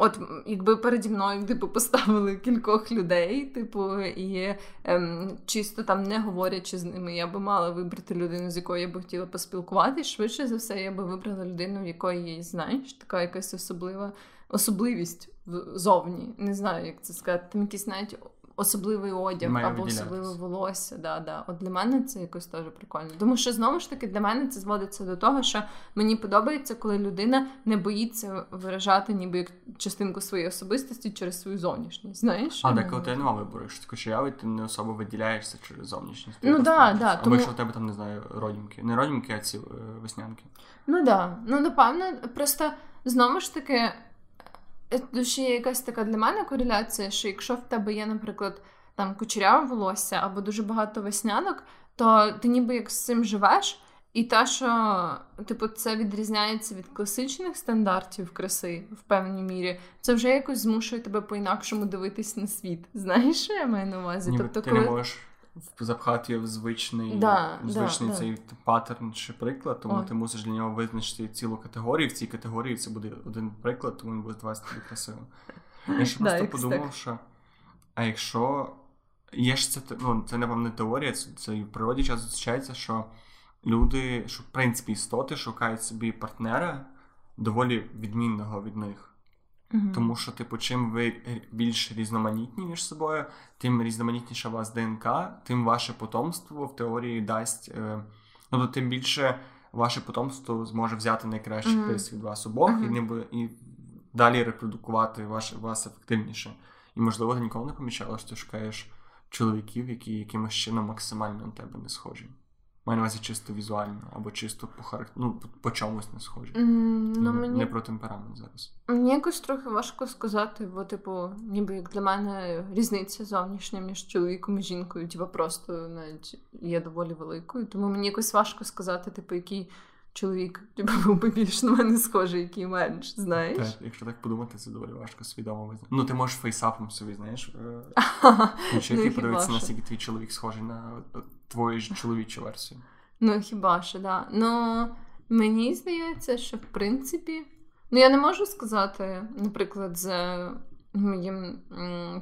От, якби переді мною типу, поставили кількох людей, типу, і ем, чисто там не говорячи з ними, я би мала вибрати людину, з якою я би хотіла поспілкуватися. Швидше за все, я би вибрала людину, в якої є, знаєш, така якась особлива особливість зовні. Не знаю, як це сказати. Там якийсь навіть особливий одяг Має або особливе волосся. Да, да. От для мене це якось теж прикольно. Тому що знову ж таки для мене це зводиться до того, що мені подобається, коли людина не боїться виражати ніби як частинку своєї особистості через свою зовнішність. Знаєш? А деколи ти нема вибору, що кучерявий, ти не особо виділяєшся через зовнішність. Ну да, да. Або тому... якщо в тебе там не знаю, родімки. Не родімки, а ці е, веснянки. Ну да. Ну напевно, просто знову ж таки. Ще є якась така для мене кореляція, що якщо в тебе є, наприклад, там кучеряве волосся або дуже багато веснянок, то ти ніби як з цим живеш, і те, що типу, це відрізняється від класичних стандартів краси в певній мірі, це вже якось змушує тебе по-інакшому дивитись на світ. Знаєш, що я маю на увазі? Ніби тобто, ти коли... не можеш запхати в звичний да, звичний да, цей да. паттерн чи приклад, тому О. ти мусиш для нього визначити цілу категорію. В цій категорії це буде один приклад, тому він буде здаватися тобі красивим. Я ще просто подумав, що а якщо є ж це ну, це напевно теорія, це, це і в природі часто зустрічається, що люди, що в принципі істоти шукають собі партнера доволі відмінного від них. Мгм. Тому що, типу, чим ви більш різноманітні між собою, тим різноманітніша у вас ДНК, тим ваше потомство в теорії дасть. Е, ну, то тим більше ваше потомство зможе взяти найкращий рис від вас обох і, не буде, і далі репродукувати ваш, вас ефективніше. І, можливо, ти ніколи не помічала, що ти шукаєш чоловіків, які якимось чином максимально на тебе не схожі. Маю на увазі чисто візуально або чисто по характер... ну, по, чомусь не схожі. Ну, Не- мені Не про темперамент зараз. Мені якось трохи важко сказати, бо, типу, ніби як для мене різниця зовнішня між чоловіком і жінкою, типу, просто навіть є доволі великою. Тому мені якось важко сказати, типу, який чоловік типу, був би більш на мене схожий, який менш, знаєш. Так, якщо так подумати, це доволі важко свідомо визнати. Ну, ти можеш фейсапом собі, знаєш, е, включити Ну, і подивитися, наскільки твій чоловік схожий на е, твою ж чоловічу версію. Ну, хіба що, да. Ну, мені здається, що в принципі. Ну, я не можу сказати, наприклад, за моїм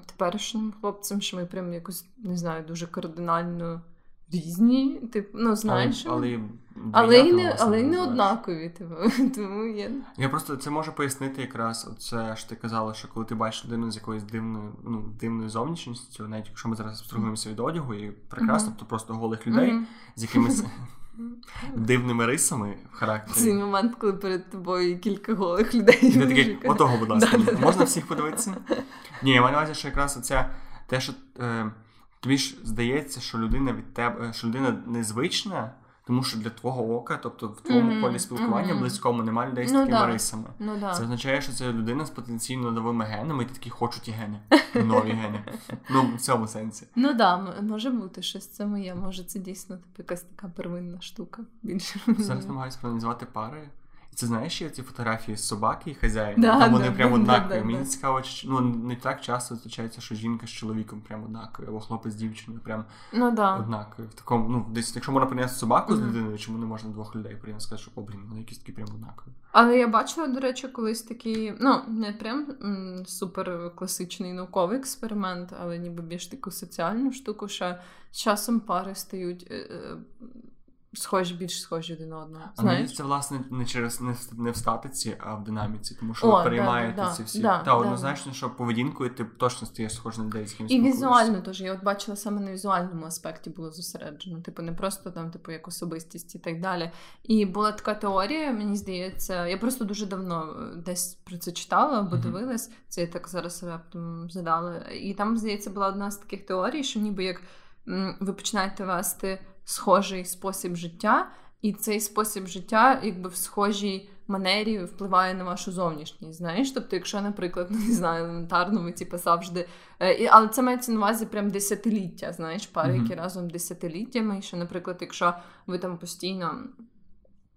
теперішнім хлопцем, що ми прям якось, не знаю, дуже кардинально різні. Типу, ну, знаєш. але, але, але, й не, але не однакові, типу. Тому я. Я просто це можу пояснити якраз оце, що ти казала, що коли ти бачиш людину з якоюсь дивною, ну, дивною зовнішністю, навіть якщо ми зараз абстрагуємося від одягу, і прекрасно, Мгм. то просто голих людей Мгм. з якимись дивними рисами в характері. Цей момент, коли перед тобою кілька голих людей. І ти такий, отого, будь ласка, можна всіх подивитися? Ні, я маю на увазі, що якраз оця те, що е, тобі ж здається, що людина від тебе, що людина незвична, тому що для твого ока, тобто в твоєму Мгм, полі спілкування мгм. близькому немає людей з Ну, такими да. рисами. Ну да. Це означає, що це людина з потенційно новими генами, і ти такий хочу ті гени, нові гени. Ну, в цьому сенсі. Ну да, може бути щось це моє. Може, це дійсно типу, якась така первинна штука. Більше. Зараз намагаюся проаналізувати пари. Це знаєш, є ці фотографії з собаки і хазяїн. Да, там вони да, прямо да, однакові. да, Мені да. цікаво, чи ну не так часто зустрічається, що жінка з чоловіком прямо однакові, або хлопець з дівчиною прям Ну да. однакові. В такому, ну, десь, якщо можна принести собаку з людиною, чому не можна двох людей прийняти сказати, що о, блін, вони якісь такі прям однакові. Але я бачила, до речі, колись такий, ну, не прям м, супер класичний науковий експеримент, але ніби більш таку соціальну штуку, що часом пари стають е, е, схожі, більш схожі один на одного. А мені Знаєш? це власне не через не в, не в статиці, а в динаміці, тому що О, ви переймаєте да, ці всі. да, Та да. однозначно, що поведінкою ти точно стаєш схожий на людей, з ким І візуально теж. Я от бачила саме на візуальному аспекті було зосереджено. Типу, не просто там, типу, як особистість і так далі. І була така теорія, мені здається, я просто дуже давно е, десь про це читала або дивилась. Це я так зараз раптом згадала. І там, здається, була одна з таких теорій, що ніби як ви починаєте вести схожий спосіб життя, і цей спосіб життя, якби в схожій манері впливає на вашу зовнішність. Знаєш, тобто, якщо, наприклад, ну, не знаю, елементарно, ви типу, завжди. Е, і- але це мається на увазі прям десятиліття, знаєш, пари, Мгм. які разом десятиліттями. І що, наприклад, якщо ви там постійно.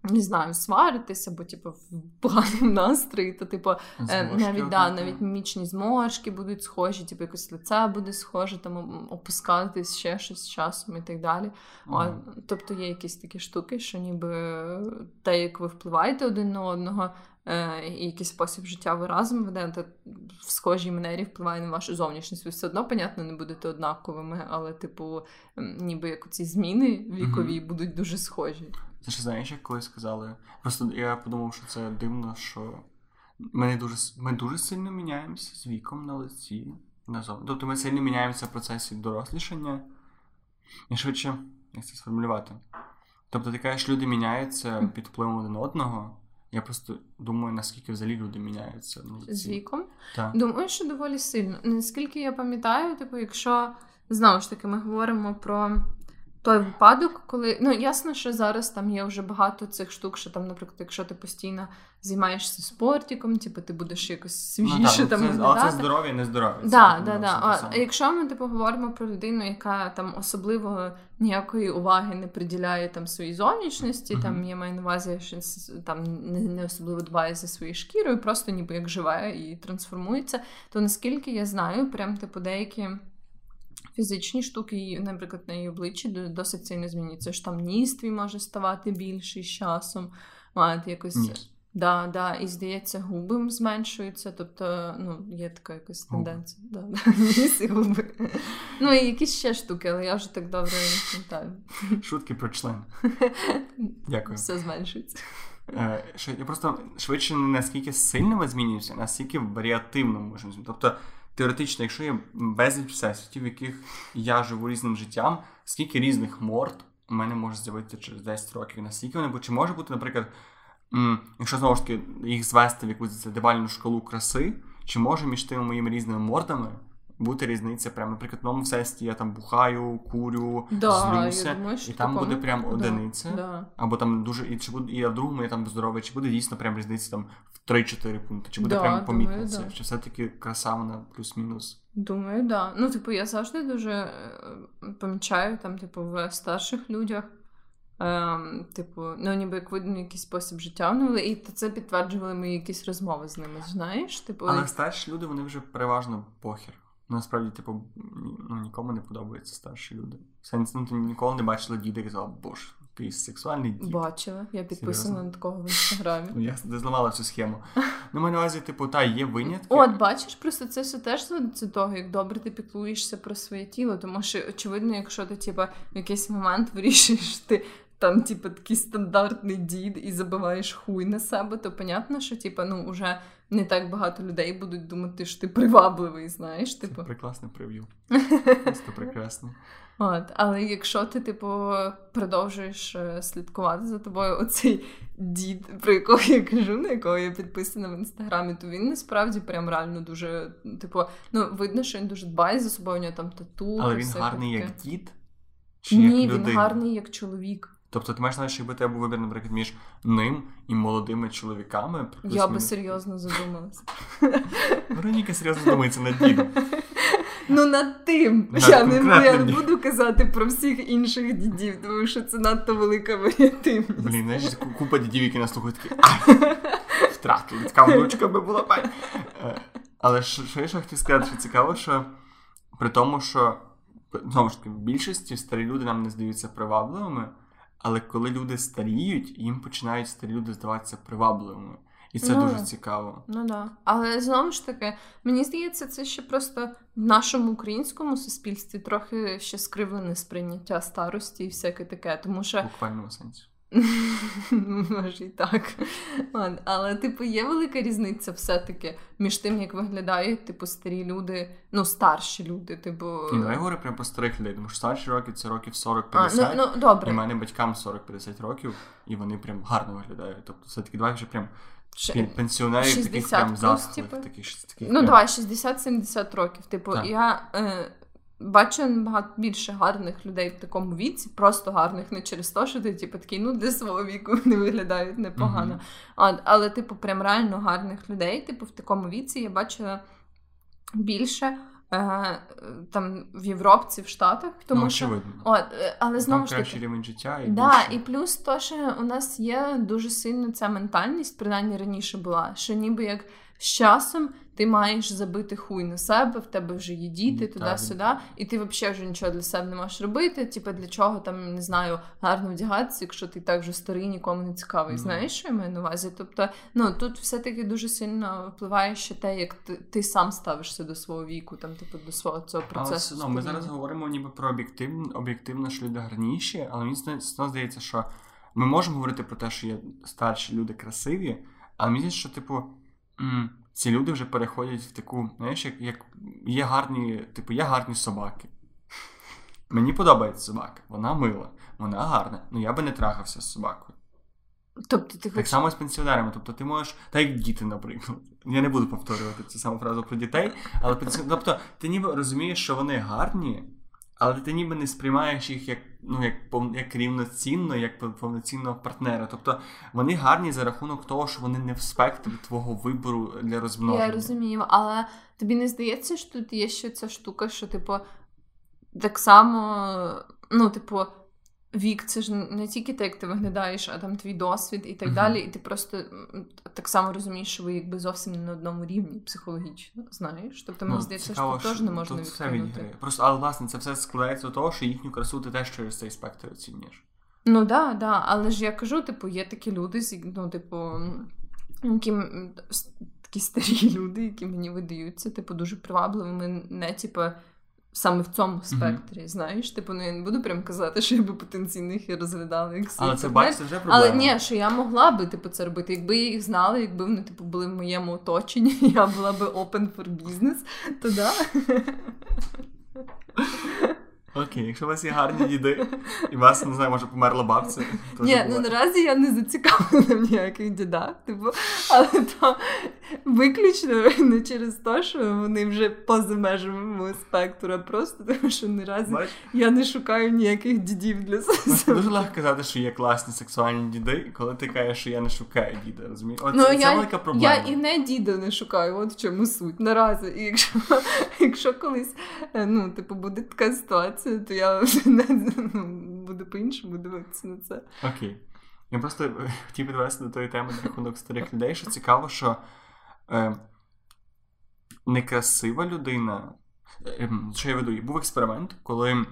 Не знаю, сваритесь або типу в поганому настрої, то типу Е, Зморшки навіть да, навіть мімічні зморшки будуть схожі, типу якось лице буде схоже, там опускатись ще щось з часом і так далі. А, тобто є якісь такі штуки, що ніби те, як ви впливаєте один на одного, е, і якийсь спосіб життя ви разом ведете в схожій манері впливає на вашу зовнішність. Ви все одно, понятно, не будете однаковими, але, типу, ніби як ці зміни вікові будуть дуже схожі. Це ж знаєш, як колись сказали. Просто я подумав, що це дивно, що ми, не дуже, ми дуже сильно міняємося з віком на лиці. На зов... Тобто ми сильно міняємося в процесі дорослішання. І швидше, як це сформулювати? Тобто, ти кажеш, люди міняються під впливом один одного. Я просто думаю, наскільки взагалі люди міняються на. З віком. Так. Думаю, що доволі сильно. Наскільки я пам'ятаю, типу, якщо знову ж таки ми говоримо про той випадок, коли ну ясно, що зараз там є вже багато цих штук, що там, наприклад, якщо ти постійно займаєшся спортиком, типу ти будеш якось Ну, свіжіше так, там ну, це, але це здоров'я, не здоров'я. Да, так, да, ну, да. А, якщо ми типу говоримо про людину, яка там особливо ніякої уваги не приділяє там своїй зовнішності, Мгм. там я маю на увазі, що там не, не особливо дбає за своєю шкірою, просто ніби як живе і трансформується, то наскільки я знаю, прям типу деякі. Фізичні штуки, наприклад, на її обличчі досить сильно змінюються. Що там ніс твій може ставати більший з часом. От, якось Ні. Да, да, і здається, губи зменшуються, тобто ну, є така якась тенденція. Да, да, Ніс і губи. Ну і якісь ще штуки, але я вже так добре не пам'ятаю. Шутки про член. Дякую. Все зменшується. Е, Я просто швидше не наскільки сильно ми змінюємося, наскільки варіативно можемо. Тобто, теоретично, якщо є безліч всесвітів, в яких я живу різним життям, скільки різних морд у мене може з'явитися через 10 років, наскільки вони, чи може бути, наприклад. Якщо знову ж таки їх звести в якусь дебальну шкалу краси, чи може між тими моїми різними мордами бути різниця? Прямо, наприклад, в новому всесвіті я там бухаю, курю, да, злюся, думаю, і там такому... буде прям одиниця, да. або там дуже і чи буде і в другому я там здоровий, чи буде дійсно прям різниця там в 3-4 пункти, чи буде да, прям помітно це? Чи все-таки краса вона плюс-мінус? Думаю, да. Ну, типу, я завжди дуже помічаю там, типу, в старших людях. Ем, Типу, ну ніби як видно якийсь спосіб життя вони, і це підтверджували мої якісь розмови з ними. Знаєш? Типу, Але старші люди вони вже переважно похер. Насправді, типу, ну, нікому не подобаються старші люди. Сенс, ну, ти ніколи не бачила діда і казала, боже, ти сексуальний дід. Бачила, я підписана Серйозно? на такого в інстаграмі. Ну, я зламала цю схему. Ну, маю на увазі, типу, та є винятки. От, бачиш, просто це все теж до того, як добре ти піклуєшся про своє тіло. Тому що, очевидно, якщо ти, типу, в якийсь момент вирішуєш ти. Там, типу, такий стандартний дід і забиваєш хуй на себе, то понятно, що типу, ну, вже не так багато людей будуть думати, що ти привабливий, знаєш. Типу. Це прекрасне прев'ю. Просто прекрасно. От, але якщо ти, типу, продовжуєш слідкувати за тобою, оцей дід, про якого я кажу, на якого я підписана в інстаграмі, то він насправді прям реально дуже, типу, ну, видно, що він дуже дбає за собою, у нього там тату. Але він гарний таке. як дід? Чи Ні, як він гарний як чоловік. Тобто ти маєш знаєш, якби тебе був вибір, наприклад, між ним і молодими чоловіками. Я би серйозно задумалася. Вероніка серйозно думається над дідом. Ну, над тим. Над я, не, я не буду казати про всіх інших дідів, тому що це надто велика варіативність. Блін, знаєш, купа дідів, які нас слухають, такі «Ай, втратили, така внучка би була пай. Е, Але що, що я ще хотів сказати, що цікаво, що при тому, що знову ж таки, в більшості старі люди нам не здаються привабливими, але коли люди старіють, їм починають старі люди здаватися привабливими. І це Ну. дуже цікаво. Ну да. Але знову ж таки, мені здається, це ще просто в нашому українському суспільстві трохи ще скривлене сприйняття старості і всяке таке, тому що буквальному сенсі. може і так. Ладно. Але, типу, є велика різниця все-таки між тим, як виглядають, типу, старі люди, ну, старші люди, типу. І давай говорю прямо про старих людей, тому що старші роки це років 40-50. А, ну, ну, добре. мене батькам 40-50 років, і вони прям гарно виглядають. Тобто, все-таки давай вже прям Ще- пенсіонерів таких прям плюс, типу? таких, таких Ну, прям- давай, 60-70 років. Типу, Так. я е, бачу набагато більше гарних людей в такому віці, просто гарних, не через те, що ти, типу, такий, ну, для свого віку не виглядають непогано. Мгм. А, але, типу, прям реально гарних людей, типу, в такому віці я бачила більше. Е, там в Європці, в Штатах, тому ну, що от, е, але знову Там ж таки, рівень життя і Да, більше. і плюс то, що у нас є дуже сильно ця ментальність, принаймні раніше була, що ніби як з часом ти маєш забити хуй на себе, в тебе вже є діти, туди-сюди, і ти взагалі вже нічого для себе не можеш робити. Типу, для чого там не знаю, гарно вдягатися, якщо ти так вже старий, нікому не цікавий. Ну. Знаєш, що я маю на увазі? Тобто, ну тут все-таки дуже сильно впливає ще те, як ти, ти сам ставишся до свого віку, там, типу, до свого цього процесу. все одно, ми зараз говоримо ніби про об'єктивно, об'єктивно, що люди гарніші, але мені здається, що ми можемо говорити про те, що є старші люди красиві, але мені здається, що, типу, ці люди вже переходять в таку, знаєш, як, як є гарні, типу, є гарні собаки. Мені подобається собака, вона мила, вона гарна. Ну я би не трахався з собакою. Тобто ти Так хочеш... само з пенсіонерами. Тобто ти можеш, так як діти, наприклад. Я не буду повторювати цю саму фразу про дітей, але тобто ти ніби розумієш, що вони гарні, але ти ніби не сприймаєш їх як, ну, як, як рівноцінно, як повноцінного партнера. Тобто вони гарні за рахунок того, що вони не в спектрі твого вибору для розмноження. Я розумію, але тобі не здається, що тут є ще ця штука, що, типу, так само, ну, типу, вік це ж не тільки те, як ти виглядаєш, а там твій досвід і так Мгм. далі. І ти просто так само розумієш, що ви якби зовсім не на одному рівні психологічно, знаєш? Тобто мені Ну, здається, що теж не можна відкинути. Просто, але власне це все складається до того, що їхню красу ти теж через цей спектр оцінюєш. Ну да, да, але ж я кажу, типу, є такі люди, ну, типу, які такі старі люди, які мені видаються, типу, дуже привабливими, не типу. Саме в цьому спектрі, mm-hmm. знаєш, типу, ну я не буду прям казати, що я би потенційних і розглядала як Але це бачите, вже проблема. Але ні, що я могла би типу, це робити. Якби я їх знала, якби вони типу, були в моєму оточенні, я була би open for business, то да. Окей, якщо у вас є гарні діди, і у вас, не знаю, може померла бабця. то Ні, ну наразі я не зацікавлена в ніяких дідах. Типу, але то виключно не через те, що вони вже поза межами мого спектру, а просто тому, що наразі Бач? я не шукаю ніяких дідів для себе. Дуже легко казати, що є класні сексуальні діди, коли ти кажеш, що я не шукаю діда. розумієш? От ну, це, я, велика проблема. Я і не діда не шукаю, от в чому суть. Наразі. І якщо, якщо колись е, ну, типу, буде така ситуація ситуацію, то я ну, буду по-іншому дивитися на це. Окей. Я просто е, хотів підвести до тої теми на рахунок старих людей, що цікаво, що е, некрасива людина. Е, що я веду? Був експеримент, коли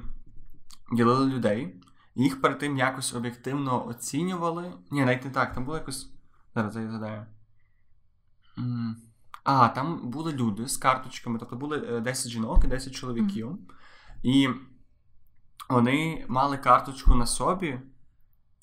ділили людей, їх перед тим якось об'єктивно оцінювали. Ні, навіть не так, там було якось. Зараз я згадаю. А, там були люди з карточками, тобто були 10 е, жінок і 10 чоловіків. Mm-hmm. І вони мали карточку на собі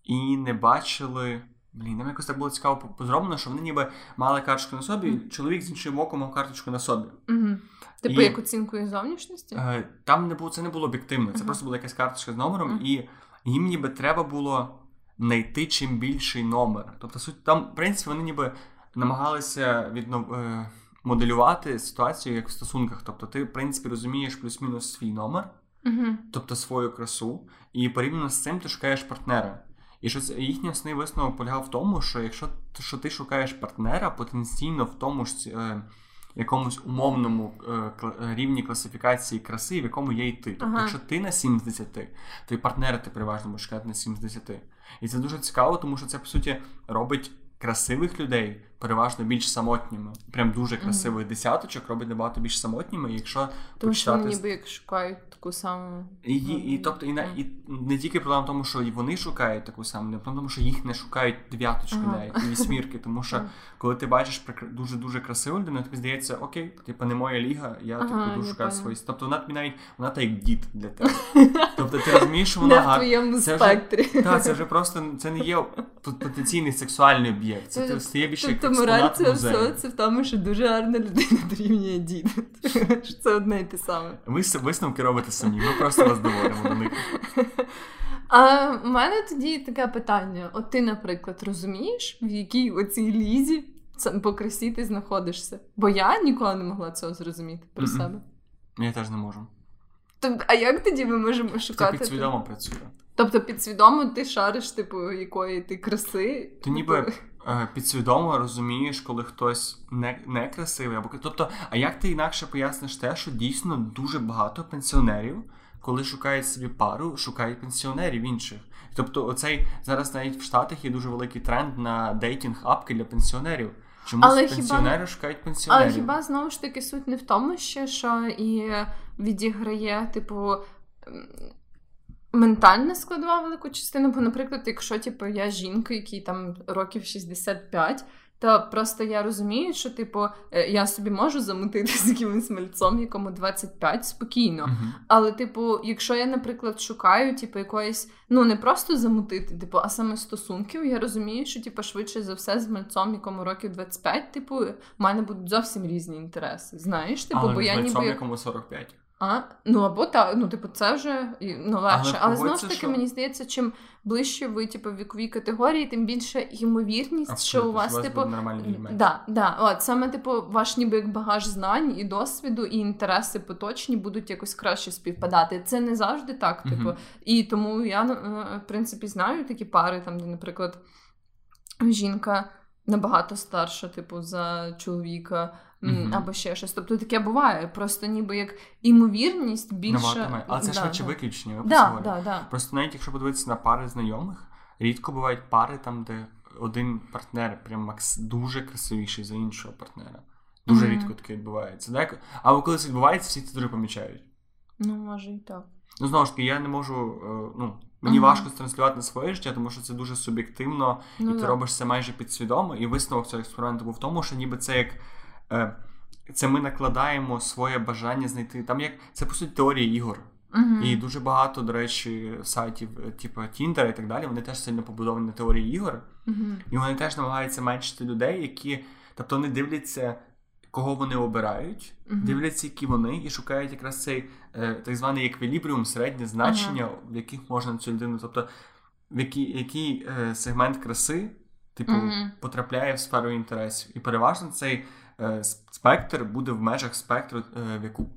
і не бачили. Блін, нам якось так було цікаво зроблено, що вони ніби мали карточку на собі, mm. чоловік з іншим боку мав карточку на собі. Mm-hmm. Типу, і, як оцінкою зовнішності? Е, там не було, це не було об'єктивно, це mm-hmm. просто була якась карточка з номером, mm-hmm. і їм ніби треба було знайти чим більший номер. Тобто, суть там, в принципі, вони ніби намагалися віднов... Е, моделювати ситуацію як в стосунках. Тобто, ти, в принципі, розумієш плюс-мінус свій номер uh тобто свою красу, і порівняно з цим ти шукаєш партнера. І що їхній основний висновок полягав в тому, що якщо що ти шукаєш партнера, потенційно в тому ж е, якомусь умовному е, рівні класифікації краси, в якому є і ти. Тобто, ага. якщо ти на 7 з 10, то і партнера ти переважно можеш шукати на 7 з 10. І це дуже цікаво, тому що це по суті робить красивих людей переважно більш самотніми. Прям дуже красивих mm-hmm. десяточок робить набагато більш самотніми. Якщо Тому почитати... що ніби як шукають таку саму. І, і, і тобто, і, mm-hmm. і не тільки проблема в тому, що і вони шукають таку саму, не тому, що їх не шукають дев'яточки uh-huh. навіть і вісьмірки. Тому що коли ти бачиш дуже дуже красиву людину, тобі здається, окей, типу не моя ліга, я ага, типу дуже шукаю свої. Тобто вона тобі навіть вона та як дід для тебе. Тобто ти розумієш, що вона гарна. Це вже, та, це вже просто це не є потенційний сексуальний об'єкт. Це ти стає більше Тобто мораль це все це в тому, що дуже гарна людина дорівнює дід. Це одне і те саме. Ви висновки робите самі, ми просто вас доводимо до них. А в мене тоді таке питання: от ти, наприклад, розумієш, в якій оцій лізі по красі ти знаходишся? Бо я ніколи не могла цього зрозуміти про себе. Я теж не можу. Тобто, а як тоді ми можемо шукати? Це підсвідомо працює. Тобто підсвідомо ти шариш, типу, якої ти краси. Ти ніби типу? е, підсвідомо розумієш, коли хтось не не красивий. Або тобто, а як ти інакше поясниш те, що дійсно дуже багато пенсіонерів, коли шукають собі пару, шукають пенсіонерів інших. Тобто, оцей зараз навіть в Штатах є дуже великий тренд на дейтінг апки для пенсіонерів. Чомусь пенсіонери хіба, шукають пенсіонерів. Але хіба знову ж таки суть не в тому, ще, що і відіграє, типу, ментальна складова велику частину. Бо, наприклад, якщо типу, я жінка, якій там років 65, то просто я розумію, що, типу, е, я собі можу замутити з якимось мальцом, якому 25 спокійно. Uh-huh. Але, типу, якщо я, наприклад, шукаю, типу, якоїсь, ну не просто замутити, типу, а саме стосунків, я розумію, що типу, швидше за все з мальцом, якому років 25, типу, в мене будуть зовсім різні інтереси. Знаєш, типу, Але бо я ніби якому 45. А, ну або так, ну типу, це вже ну легше. Але, Але знову ж таки, що... мені здається, чим ближче ви, типу, віковій категорії, тим більше ймовірність, Абсолютно, що у вас, що типу, да, да, от саме типу, ваш ніби як багаж знань і досвіду, і інтереси поточні будуть якось краще співпадати. Це не завжди так, типу. І тому я ну, е, в принципі знаю такі пари, там, де, наприклад, жінка набагато старша, типу, за чоловіка. Mm-hmm. Або ще щось. Тобто таке буває. Просто ніби як імовірність більше. Але це да, швидше да. виключення. Да, да, да. Просто навіть якщо подивитися на пари знайомих, рідко бувають пари там, де один партнер прям макс дуже красивіший за іншого партнера. Дуже mm-hmm. рідко таке відбувається. Так? Або коли це відбувається, всі це дуже помічають. Ну, може і так. Ну, знову ж таки, я не можу. Е, ну, Мені uh-huh. важко транслювати на своє життя, тому що це дуже суб'єктивно, ну, і ти да. робиш це майже підсвідомо. І висновок цього експерименту був в тому, що ніби це як. Е, це ми накладаємо своє бажання знайти. Там як це по суті теорія ігор. Uh-huh. І дуже багато, до речі, сайтів, е, типу Тіндера і так далі, вони теж сильно побудовані на теорії ігор. Uh-huh. І вони теж намагаються меншити людей, які. Тобто вони дивляться, кого вони обирають, uh-huh. дивляться, які вони, і шукають якраз цей е, так званий еквілібріум, середнє значення, в яких можна цю людину. Тобто, в який який е, сегмент краси, типу, потрапляє в сферу інтересів. І переважно цей е, спектр буде в межах спектру, е, в яку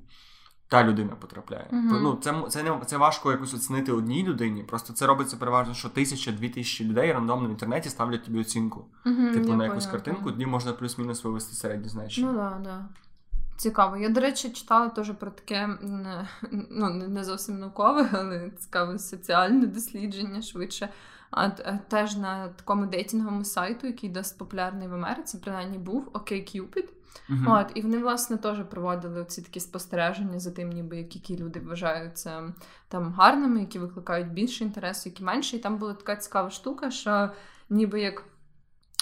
та людина потрапляє. Mm-hmm. Ну, Це це, не, це важко якось оцінити одній людині. Просто це робиться переважно, що тисяча-дві тисячі людей рандомно в інтернеті ставлять тобі оцінку. Mm-hmm, типу на якусь поняла, картинку, тоді можна плюс-мінус вивести середні значення. Ну да, да. Цікаво. Я, до речі, читала теж про таке ну, не зовсім наукове, але цікаве соціальне дослідження швидше. А теж на такому дейтинговому сайту, який досить популярний в Америці, принаймні був OkCupid. Uh-huh. От, І вони, власне, теж проводили ці такі спостереження за тим, ніби які люди вважаються там гарними, які викликають більше інтересу, які менше. І там була така цікава штука, що ніби як.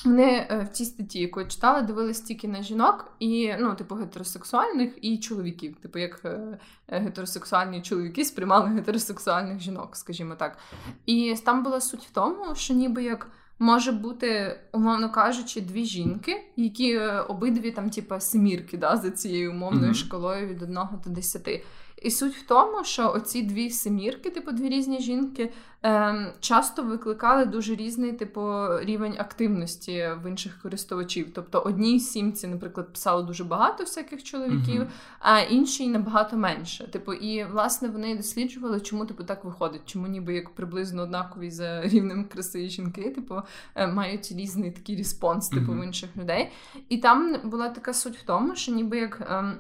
Вони е, в цій статті, яку я читала, дивились тільки на жінок і, ну, типу, гетеросексуальних і чоловіків. Типу, як е, гетеросексуальні чоловіки сприймали гетеросексуальних жінок, скажімо так. І там була суть в тому, що ніби як може бути, умовно кажучи, дві жінки, які е, обидві там, типа, семірки да, за цією умовною mm-hmm. шкалою від 1 до 10. І суть в тому, що оці дві семірки, типу дві різні жінки, ем, часто викликали дуже різний типу рівень активності в інших користувачів. Тобто одній сімці, наприклад, писало дуже багато всяких чоловіків, uh-huh. а іншій набагато менше. Типу, і власне вони досліджували, чому типу так виходить, чому ніби як приблизно однакові за рівнем краси жінки, типу е, мають різний такий респонс, типу uh-huh. в інших людей. І там була така суть в тому, що ніби як. Ем,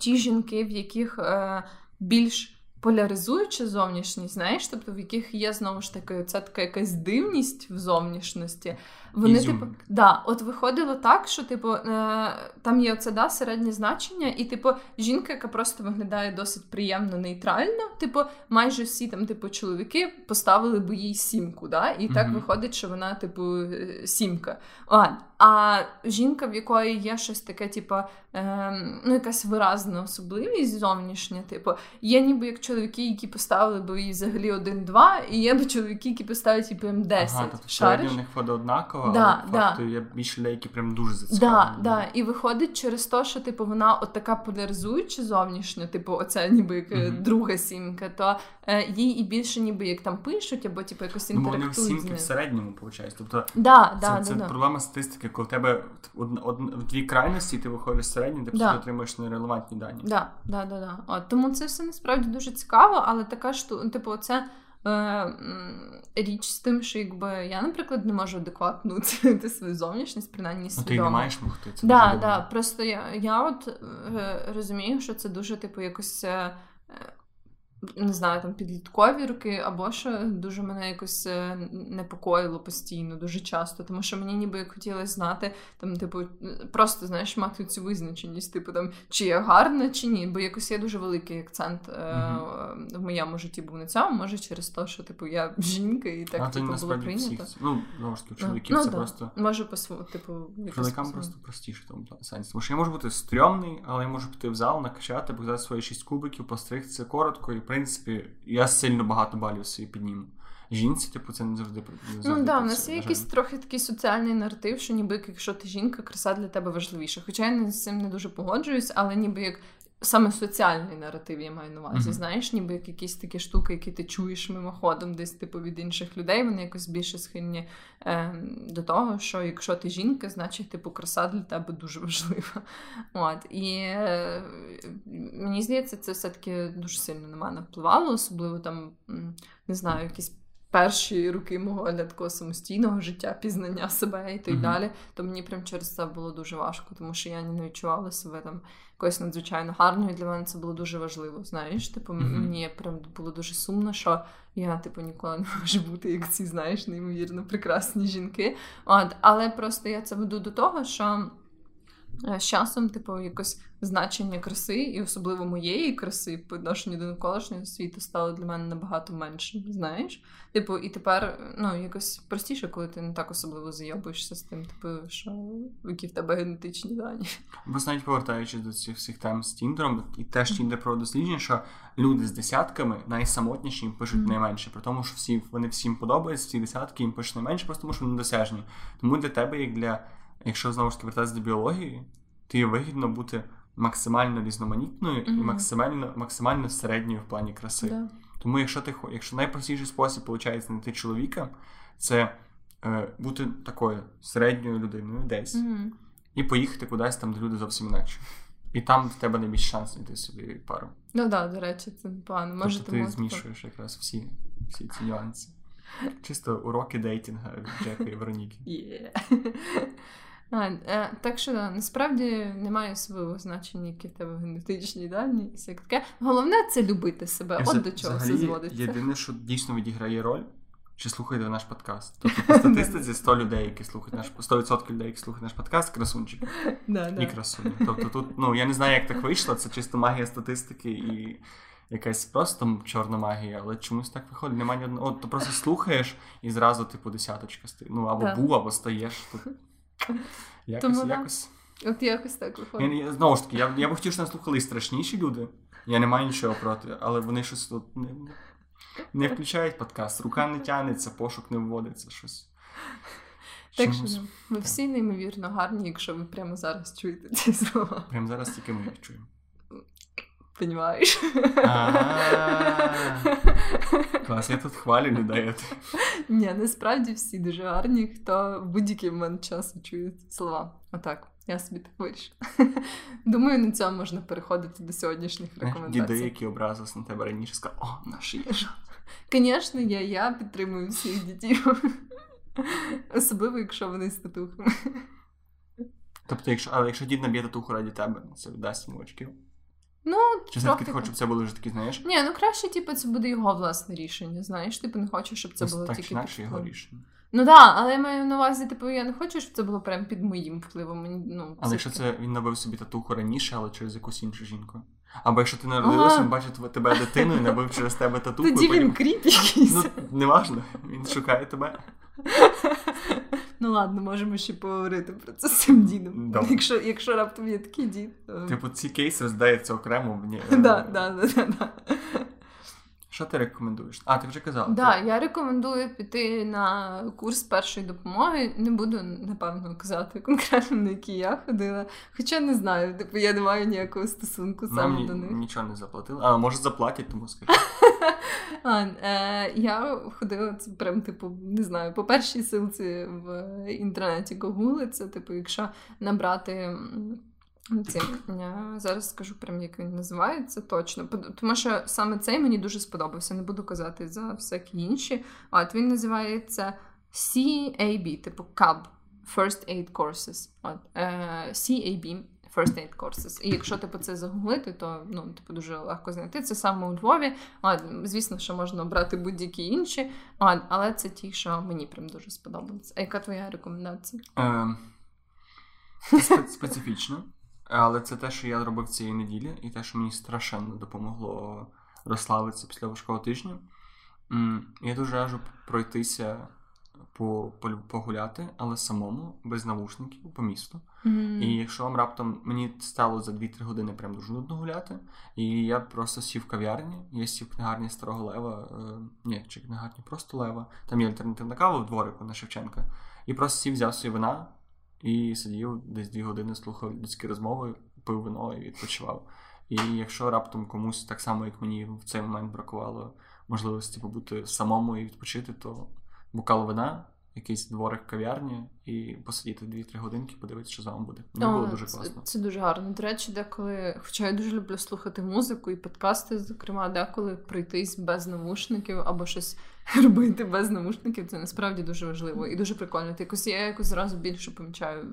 ті жінки, в яких е, більш поляризуюча зовнішність, знаєш, тобто в яких є знову ж таки ця така якась дивність в зовнішності. Вони, Ізюм. типу, да, от виходило так, що, типу, е, там є оце да, середнє значення, і, типу, жінка, яка просто виглядає досить приємно нейтрально, типу, майже всі там, типу, чоловіки поставили би їй сімку, да, і mm-hmm. так виходить, що вона, типу, е, сімка. А, а жінка, в якої є щось таке, типу, е, ну, якась виразна особливість зовнішня, типу, є ніби як чоловіки, які поставили б їй взагалі один-два, і є б чоловіки, які поставили типу, їм 10. Ага, тобто у них вода однакова, да, але да. факту є більше які прям дуже зацікавлені. Да, да. І виходить через те, що типу вона от така поляризуюча зовнішня, типу, оця ніби як mm-hmm. друга сімка, то е, їй і більше ніби як там пишуть, або типу якось інтерактують. Ну, вони сімки в середньому, виходить. Тобто да, це, це проблема статистики, коли в тебе од, од, в дві крайності, ти виходиш з середньої, ти отримуєш нерелевантні дані. Да, да, да, да. От, Тому це все насправді дуже цікаво, але така штука, типу, це. Е, річ з тим, що якби я, наприклад, не можу адекватно оцінити свою зовнішність, принаймні свідомо. Ну, ти не маєш могти. Це да, да, Просто я я от е, розумію, що це дуже, типу, якось е, не знаю, там підліткові роки, або що дуже мене якось е, непокоїло постійно, дуже часто. Тому що мені ніби хотілося знати, там, типу, просто знаєш, мати цю визначеність, типу там, чи я гарна, чи ні. Бо якось є дуже великий акцент mm-hmm. в моєму житті був на цьому, може через те, що типу я жінка і так а, типу, було прийнято. Всіх, ну, знову ж таки, чоловіків ну, це да. просто. Може, по типу, чоловікам просто простіше в тому сенсі. Тому що я можу бути стрьомний, але я можу піти в зал, накачати, показати свої шість кубиків, постригтися коротко і принципі, я сильно багато балів собі підніму. Жінці, типу, це не завжди не завжди Ну да, у нас є якийсь трохи такий соціальний наратив, що ніби якщо ти жінка, краса для тебе важливіша. Хоча я з цим не дуже погоджуюсь, але ніби як саме соціальний наратив я маю на увазі. Mm-hmm. Знаєш, ніби як якісь такі штуки, які ти чуєш мимоходом, десь типу від інших людей, вони якось більше схильні е, до того, що якщо ти жінка, значить типу краса для тебе дуже важлива. От і е, мені здається, це все-таки дуже сильно на мене впливало, особливо там не знаю, якісь перші роки мого для такого самостійного життя, пізнання себе і так mm-hmm. далі, то мені прям через це було дуже важко, тому що я не відчувала себе там якоюсь надзвичайно гарною. Для мене це було дуже важливо. Знаєш, типу, mm-hmm. мені прям було дуже сумно, що я, типу, ніколи не можу бути як ці, знаєш, неймовірно прекрасні жінки. От, Але просто я це веду до того, що. З часом, типу, якось значення краси, і особливо моєї краси по відношенню до навколишнього світу стало для мене набагато меншим, знаєш? Типу, і тепер ну, якось простіше, коли ти не так особливо зайобуєшся з тим, типу, що які в тебе генетичні дані. Бо навіть повертаючись до цих всіх тем з Тіндером, і теж Тіндер про дослідження, що люди з десятками найсамотніші їм пишуть mm-hmm. найменше, при тому, що всі вони всім подобаються, ці десятки їм пишуть найменше, просто тому що вони досяжні. Тому для тебе, як для, якщо знову ж таки вертатися до біології, ти вигідно бути максимально різноманітною mm-hmm. і максимально максимально середньою в плані краси. Yeah. Тому, якщо ти якщо найпростіший спосіб виходить знайти чоловіка, це е, бути такою середньою людиною десь mm-hmm. і поїхати кудись там, де люди зовсім інакші. І там в тебе найбільше шанс знайти собі пару. Ну так, да, до речі, це непогано. Може, тобто ти змішуєш якраз всі всі ці нюанси. Чисто уроки дейтинга від Джека і Вероніки. Yeah. А, е, Так що насправді немає особливого значення, які в тебе генетичні дані, і все таке. Головне це любити себе. От до чого все зводиться. Єдине, що дійсно відіграє роль, чи слухаєте наш подкаст. Тобто по статистиці 100 людей, які слухають наш 100% людей, які слухають наш подкаст, красунчик. І красуні. Тобто тут, ну я не знаю, як так вийшло, це чисто магія статистики і. Якась просто чорна магія, але чомусь так виходить. Немає ні одного. От ти просто слухаєш і зразу, типу, десяточка стоїть. Ну або бу, або стаєш. Тут Якось, Тому, якось. От якось так виходить. Я, знову ж таки, я я б хотів, щоб нас слухали і страшніші люди. Я не маю нічого проти, але вони щось тут не не включають подкаст, рука не тянеться, пошук не вводиться щось. Так що ну, ми всі неймовірно гарні, якщо ви прямо зараз чуєте ці слова. Прямо зараз тільки ми їх чуємо. Понімаєш? Клас, я тут хвалю не даєте. Ні, насправді всі дуже гарні, хто в будь-який момент часу чує слова. Отак, я собі так вирішила. Думаю, на цьому можна переходити до сьогоднішніх рекомендацій. Діди, які образились на тебе раніше, сказали, о, наш є Звісно, я я підтримую всіх дітей. Особливо, якщо вони з татухами. Тобто, якщо, але якщо дід наб'є татуху раді тебе, це віддасть йому очків. Ну, Чи все-таки ти хочеш, щоб це були вже такі, знаєш? Ні, ну краще, типу, це буде його власне рішення. Знаєш, типу не хочеш, щоб це ну, було так, тільки інакше його рішення. Ну так, да, але я маю на увазі, типу, я не хочу, щоб це було прям під моїм впливом. Ну, Але якщо це він набив собі татуху раніше, але через якусь іншу жінку. Або якщо ти народилася, він бачить тебе дитиною, набив через тебе татуху. Тоді він кріп якийсь. Ну, неважно, він шукає тебе. Ну ладно, можемо ще поговорити про це з цим дідом. Да. Якщо якщо раптом є такий дід. То... Типу, ці кейси роздається окремо. Так, так, так. Що ти рекомендуєш? А, ти вже казала. Так, да, я рекомендую піти на курс першої допомоги. Не буду, напевно, казати конкретно, на який я ходила. Хоча не знаю, типу я не маю ніякого стосунку саме Нам до них. Нічого не заплатили, а може заплатять, тому скажу. Е, Я ходила це прям, типу, не знаю, по першій силці в інтернеті гугли, це, типу, якщо набрати. Ці, я зараз скажу прям, як він називається точно. Тому що саме цей мені дуже сподобався. Не буду казати за всякі інші. От він називається CAB, типу CAB, First Aid Courses. От, е, CAB. First Aid Courses. І якщо типу це загуглити, то ну типу дуже легко знайти. Це саме у Львові. А, звісно, що можна обрати будь-які інші, а, але це ті, що мені прям дуже сподобалися. А яка твоя рекомендація? Е, Специфічно. Але це те, що я зробив цієї неділі, і те, що мені страшенно допомогло розслабитися після важкого тижня. Я дуже раджу пройтися по, погуляти, але самому, без навушників, по місту. Mm-hmm. І якщо вам раптом мені стало за 2-3 години прям дуже нудно гуляти, і я просто сів в кав'ярні, я сів в книгарні старого лева, е, ні, чи книгарні, просто лева. Там є альтернативна кава в дворику на Шевченка. І просто сів, взяв свої вина і сидів десь 2 години, слухав людські розмови, пив вино і відпочивав. І якщо раптом комусь так само, як мені в цей момент бракувало можливості побути самому і відпочити, то бокал вина якийсь дворик кав'ярні і посидіти 2-3 годинки, подивитися, що з вами буде. Мені було дуже класно. Це, це дуже гарно. До речі, деколи, хоча я дуже люблю слухати музику і подкасти, зокрема, деколи пройтись без навушників або щось робити без навушників, це насправді дуже важливо і дуже прикольно. Ти якось я якось зразу більше помічаю,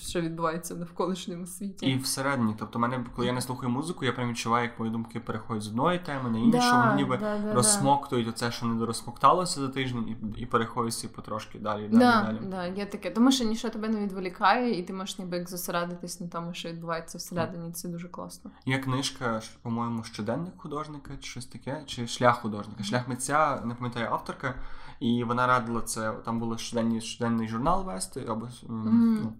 що відбувається в навколишньому світі. І всередині. Тобто, мене, коли я не слухаю музику, я прям відчуваю, як мої думки переходять з одної теми на іншу. Да, Вони ніби да, да, розсмоктують оце, що не дорозсмокталося за тиждень, і, і переходять потрошки далі. далі, да, далі. Да, є таке. Тому що нічого тебе не відволікає, і ти можеш ніби як зосередитись на тому, що відбувається всередині. Це дуже класно. Є книжка, по-моєму, щоденник художника, чи щось таке, чи шлях художника. Шлях митця, не пам'ятаю авторка, і вона радила це. Там було щоденний, щоденний журнал вести, або ну,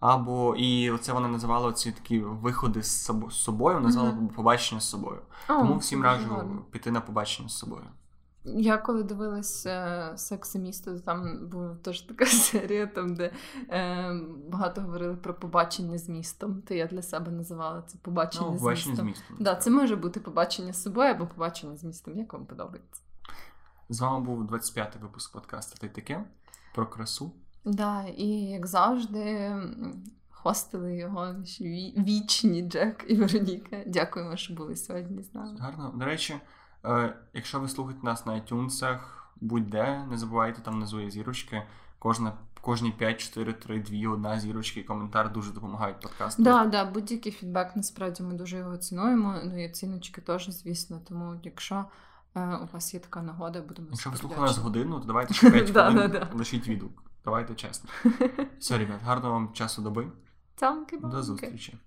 або і оце вона називала ці такі виходи з собо- з собою, називала Мгм. побачення з собою. О, Тому всім раджу гарно. піти на побачення з собою. Я коли дивилась е, секс і місто, там була теж така серія, там де е, багато говорили про побачення з містом. То я для себе називала це побачення Ну, з побачення з містом. містом. Да, це може бути побачення з собою або побачення з містом. Як вам подобається? З вами був 25-й випуск подкасту «Та й таке про красу. Да, і як завжди, хостили його наші вічні Джек і Вероніка. Дякуємо, що були сьогодні з нами. Гарно. До речі, е, якщо ви слухаєте нас на iTunes, будь-де, не забувайте, там внизу є зірочки. Кожна, кожні 5, 4, 3, 2, одна зірочка і коментар дуже допомагають подкасту. Да, да, будь-який фідбек, насправді ми дуже його цінуємо. Ну і оціночки теж, звісно. Тому якщо у вас є така нагода, будемо Якщо ви слухали нас годину, то давайте ще 5 хвилин лишіть відгук. Давайте чесно. Все, ребят, гарного вам часу доби. До зустрічі.